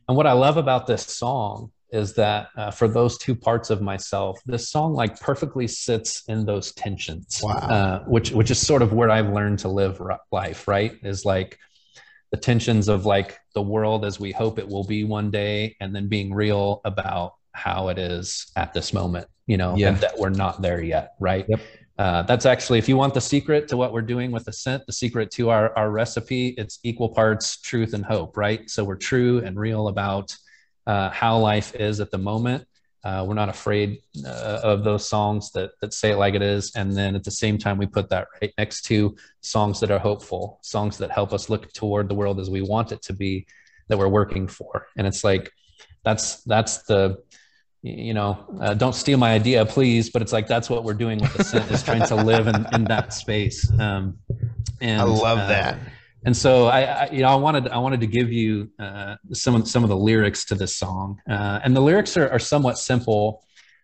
and what i love about this song is that uh, for those two parts of myself, this song like perfectly sits in those tensions, wow. uh, which which is sort of where I've learned to live life. Right, is like the tensions of like the world as we hope it will be one day, and then being real about how it is at this moment. You know, yeah. and that we're not there yet. Right. Yep. Uh, that's actually, if you want the secret to what we're doing with Ascent, the secret to our, our recipe, it's equal parts truth and hope, right? So we're true and real about uh, how life is at the moment. Uh, we're not afraid uh, of those songs that that say it like it is, and then at the same time, we put that right next to songs that are hopeful, songs that help us look toward the world as we want it to be, that we're working for. And it's like that's that's the you know uh, don't steal my idea please but it's like that's what we're doing with the scent is trying to live in, in that space um and i love uh, that and so I, I, you know i wanted i wanted to give you uh, some of some of the lyrics to this song uh, and the lyrics are, are somewhat simple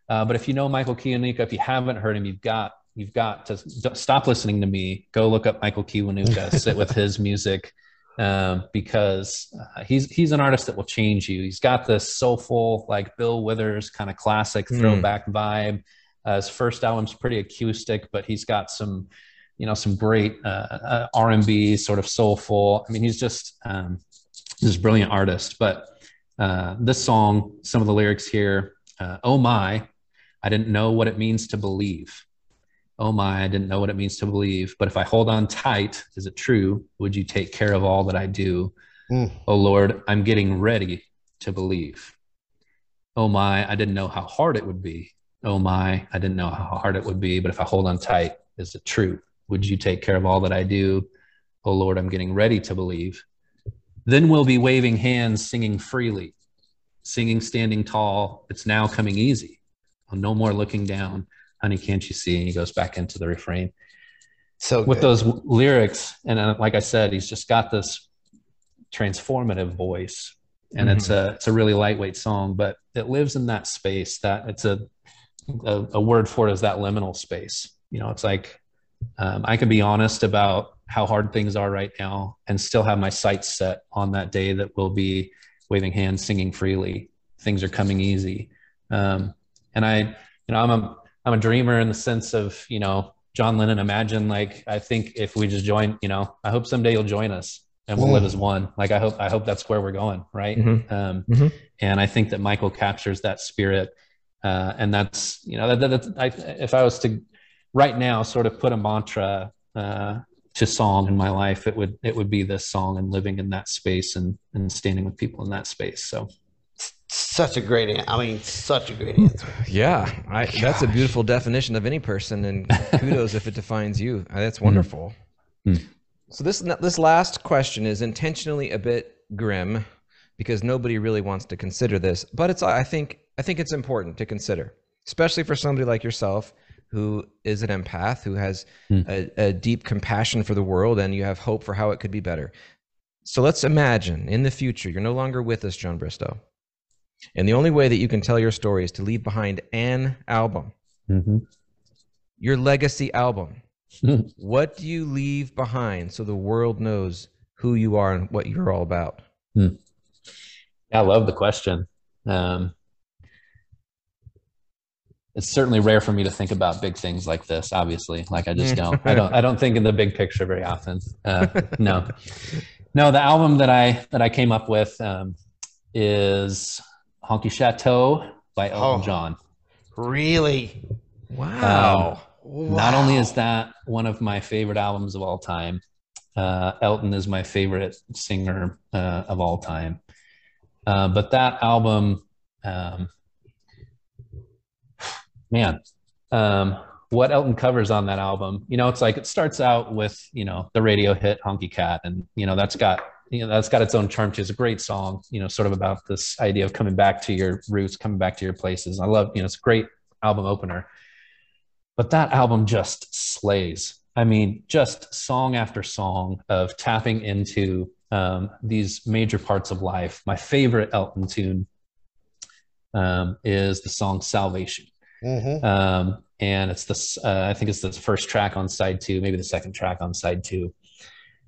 uh, but if you know michael kiwanuka if you haven't heard him you've got you've got to stop listening to me. Go look up Michael Kiwanuka, sit with his music, um, because uh, he's he's an artist that will change you. He's got this soulful, like Bill Withers kind of classic Mm. throwback vibe. Uh, his first album's pretty acoustic, but he's got some, you know, some great uh, uh, R and B sort of soulful. I mean, he's just um, this brilliant artist. But uh, this song, some of the lyrics here, uh, "Oh my, I didn't know what it means to believe." Oh my, I didn't know what it means to believe. But if I hold on tight, is it true? Would you take care of all that I do? Mm. Oh Lord, I'm getting ready to believe. Oh my, I didn't know how hard it would be. Oh my, I didn't know how hard it would be. But if I hold on tight, is it true? Would you take care of all that I do? Oh Lord, I'm getting ready to believe. Then we'll be waving hands, singing freely, singing standing tall. It's now coming easy. No more looking down. Honey, can't you see? And he goes back into the refrain So with good. those lyrics and uh, like i said he's just got this transformative voice and it's a it's a really lightweight song but it lives in that space that it's a a, a word for it is that liminal space you know it's like um, i can be honest about how hard things are right now and still have my sights set on that day that we'll be waving hands singing freely things are coming easy um, and i you know i'm a i'm a dreamer in the sense of you know john lennon imagine like i think if we just join you know i hope someday you'll join us and we'll Mm. live as one like i hope i hope that's where we're going right Mhm. um, Mhm. and i think that michael captures that spirit uh, and that's you know that, that, that's I, if i was to right now sort of put a mantra uh, to song in my life it would it would be this song and living in that space and and standing with people in that space so such a great answer. I mean, such a great answer. Yeah, I, that's a beautiful definition of any person, and kudos if it defines you. Uh, That's wonderful. Mm. So this this last question is intentionally a bit grim because nobody really wants to consider this, but it's I think I think it's important to consider, especially for somebody like yourself who is an empath who has Mm. a, a deep compassion for the world and you have hope for how it could be better. So let's imagine in the future you're no longer with us, Jon Bristow. And the only way that you can tell your story is to leave behind an album, your legacy album. what do you leave behind so the world knows who you are and what you're all about? i love the question um, it's certainly rare for me to think about big things like this obviously. Like i just don't. I don't i don't think in the big picture very often. Uh, no. No the album that i that i came up with um, is honky chateau by elton Oh. john. Really? Wow. not only is that one of my favorite albums of all time uh, elton is my favorite singer uh, of all time. Uh, but that album um, man um, what elton covers on that album you know it's like it starts out with you know the radio hit honky cat and you know that's got you know that's got its own charm. It's a great song you know sort of about this idea of coming back to your roots coming back to your places. I love you know it's a great album opener. But that album just slays. I mean just song after song of tapping into um, these major parts of life. My favorite elton tune um, is the song salvation Mhm. um, and it's this uh, i think it's the first track on side two maybe the second track on side two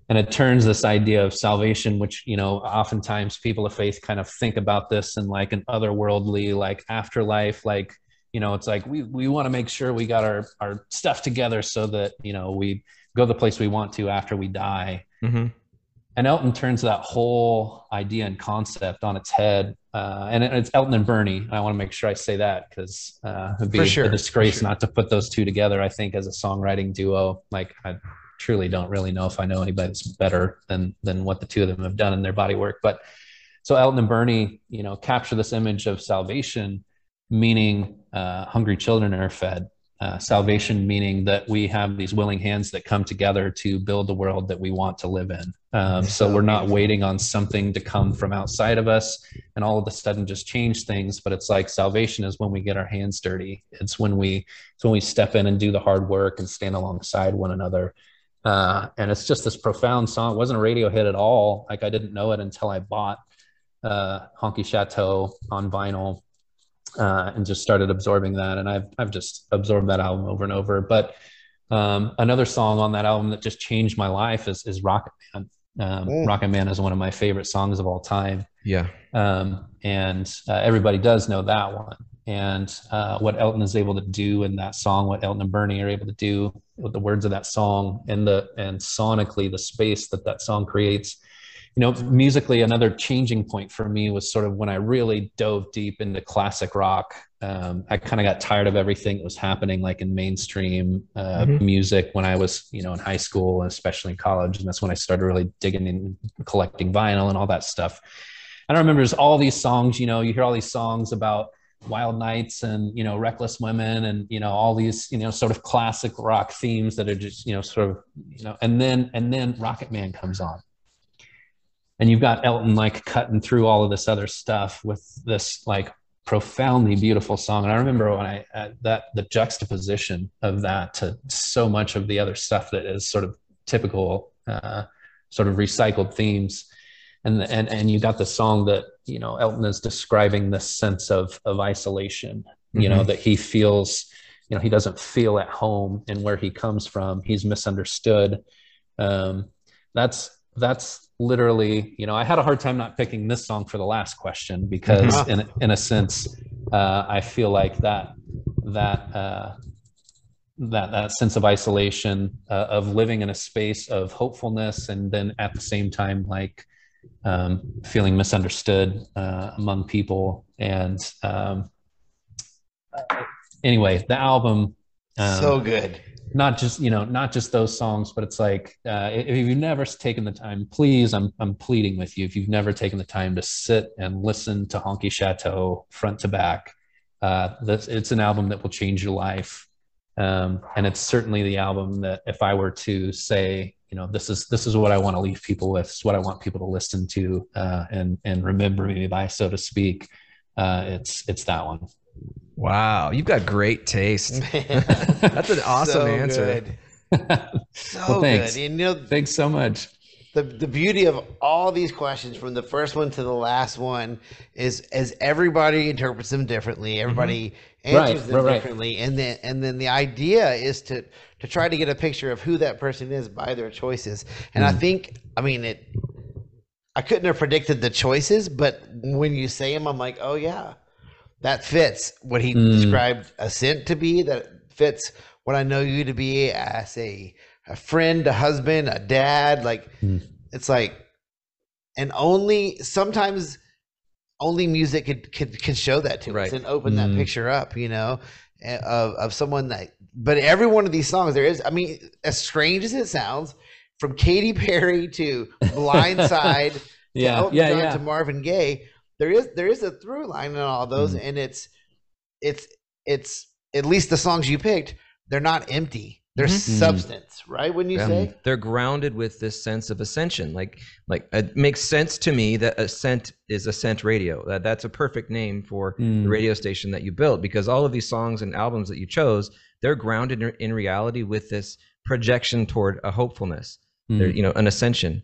and it turns this idea of salvation which you know oftentimes people of faith kind of think about this in like an otherworldly like afterlife like you know it's like we we want to make sure we got our our stuff together so that you know we go the place we want to after we die hmm and Elton turns that whole idea and concept on its head. Uh, and it's Elton and Bernie. I want to make sure I say that because uh, it'd be a- sure, a disgrace sure. not to put those two together. I think as a songwriting duo, like I truly don't really know if I know anybody that's better than than what the two of them have done in their body work. But so Elton and Bernie, you know, capture this image of salvation, meaning uh, hungry children are fed. Uh, salvation meaning that we have these willing hands that come together to build the world that we want to live in. Um, so, we're not waiting on something to come from outside of us and all of a sudden just change things. But it's like salvation is when we get our hands dirty. It's when we it's when we step in and do the hard work and stand alongside one another. Uh, and it's just this profound song. It wasn't a radio hit at all. Like I didn't know it until I bought uh, Honky Chateau on vinyl uh, and just started absorbing that. And I've I've just absorbed that album over and over. But Um, another song on that album that just changed my life is, is Rocket Man. Um, Mm. Rocket Man is one of my favorite songs of all time. Yeah. Um, and uh, everybody does know that one. And uh, what Elton is able to do in that song, what Elton and Bernie are able to do with the words of that song and the and sonically the space that that song creates. You know, musically, another changing point for me was sort of when I really dove deep into classic rock. Um, I kind of got tired of everything that was happening, like in mainstream uh, Mhm. music, when I was, you know, in high school and especially in college, and that's when I started really digging in, collecting vinyl and all that stuff. And I remember there's all these songs, you know, you hear all these songs about wild nights and you know reckless women and you know all these you know sort of classic rock themes that are just you know sort of you know and then and then rocket man comes on and you've got elton like cutting through all of this other stuff with this like profoundly beautiful song. And i remember when i uh, that the juxtaposition of that to so much of the other stuff that is sort of typical uh, sort of recycled themes. And and and you got the song that you know Elton is describing this sense of of isolation you know Mhm. that he feels you know he doesn't feel at home in where he comes from. He's misunderstood. Um that's that's literally you know i had a hard time not picking this song for the last question because Mhm. in in a sense uh i feel like that that uh that that sense of isolation uh, of living in a space of hopefulness and then at the same time like um, feeling misunderstood uh, among people and um, uh, anyway the album um, so good. Not just you know not just those songs but it's like uh, if you've never taken the time please I'm, I'm pleading with you. If you've never taken the time to sit and listen to honky chateau front to back uh, that's, it's an album that will change your life. Um, and it's certainly the album that if i were to say you know this is this is what i want to leave people with it's what i want people to listen to uh, and and remember me by so to speak uh, it's it's that one Wow. You've got great taste. That's an awesome so answer. Good. So Well, thanks. good. And you know, thanks so much the the beauty of all these questions from the first one to the last one is as everybody interprets them differently mm-hmm. everybody answers Right, them right, right. differently and then and then the idea is to to try to get a picture of who that person is by their choices and i mm. think i mean it i couldn't have predicted the choices but when you say them i'm like oh yeah that fits what he Mm. described ascent to be that fits what i know you to be as a a friend a husband a dad like Mm. it's like and only sometimes only music could could, could show that to us Right. and open that Mm. picture up you know eh, of of someone that but every one of these songs there is i mean as strange as it sounds from Katy Perry to Blindside to yeah Elton yeah John yeah to Marvin Gaye there is there is a through line in all those Mm. and it's it's it's at least the songs you picked they're not empty They're Mm. substance right wouldn't you Yeah. say They're grounded with this sense of ascension. Like, like it makes sense to me that Ascent is Ascent Radio. That that's a perfect name for Mm. the radio station that you built because all of these songs and albums that you chose, they're grounded in, in reality with this projection toward a hopefulness. Mm. They're, you know, an ascension.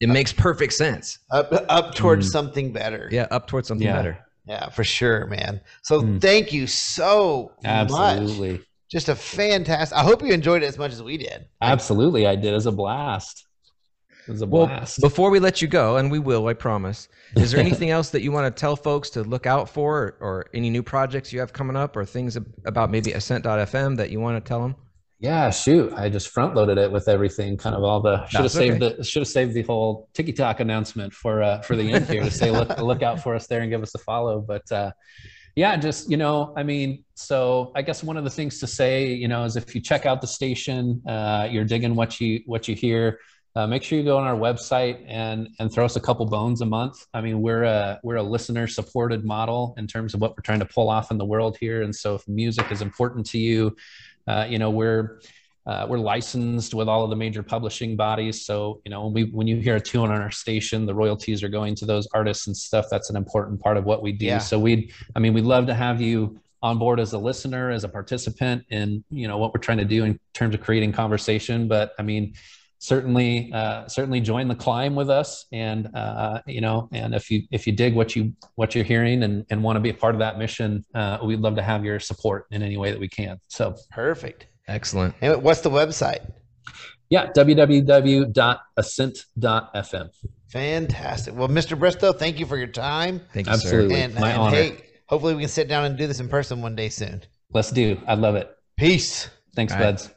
It it makes perfect sense. up up towards Mm. something better Yeah, up towards something Yeah. better. Yeah, for sure, man. So Mm. thank you so much. absolutely Just a fantastic. I hope you enjoyed it as much as we did. Absolutely, I did. It was a blast. It was a blast. Well, before we let you go, and we will, I promise. Is there anything else that you want to tell folks to look out for, or, or any new projects you have coming up, or things ab- about maybe Ascent.fm that you want to tell them? Yeah, shoot, I just front loaded it with everything. Kind of all the should have saved okay. the should have saved the whole TikTok announcement for uh, for the end here to say look look out for us there and give us a follow. But uh, yeah, just you know, I mean, so I guess one of the things to say, you know, is if you check out the station, uh, you're digging what you what you hear. Uh, make sure you go on our website and and throw us a couple bones a month. I mean, we're a we're a listener supported model in terms of what we're trying to pull off in the world here. And so, if music is important to you, uh, you know, we're uh, we're licensed with all of the major publishing bodies. So, you know, when we when you hear a tune on our station, the royalties are going to those artists and stuff. That's an important part of what we do. Yeah. So we'd, I mean, we'd love to have you on board as a listener, as a participant in, you know, what we're trying to do in terms of creating conversation. But I mean, certainly, uh, certainly join the climb with us. And, uh, you know, and if you, if you dig what you, what you're hearing and, and want to be a part of that mission, uh, we'd love to have your support in any way that we can. So Perfect. Excellent. And what's the website? Yeah, www.ascent.fm. Fantastic. Well, Mr. Bristow, thank you for your time. Thank you, Absolutely. sir. And, My and honor. hey, hopefully we can sit down and do this in person one day soon. Let's do. I love it. Peace. Thanks, All right. buds.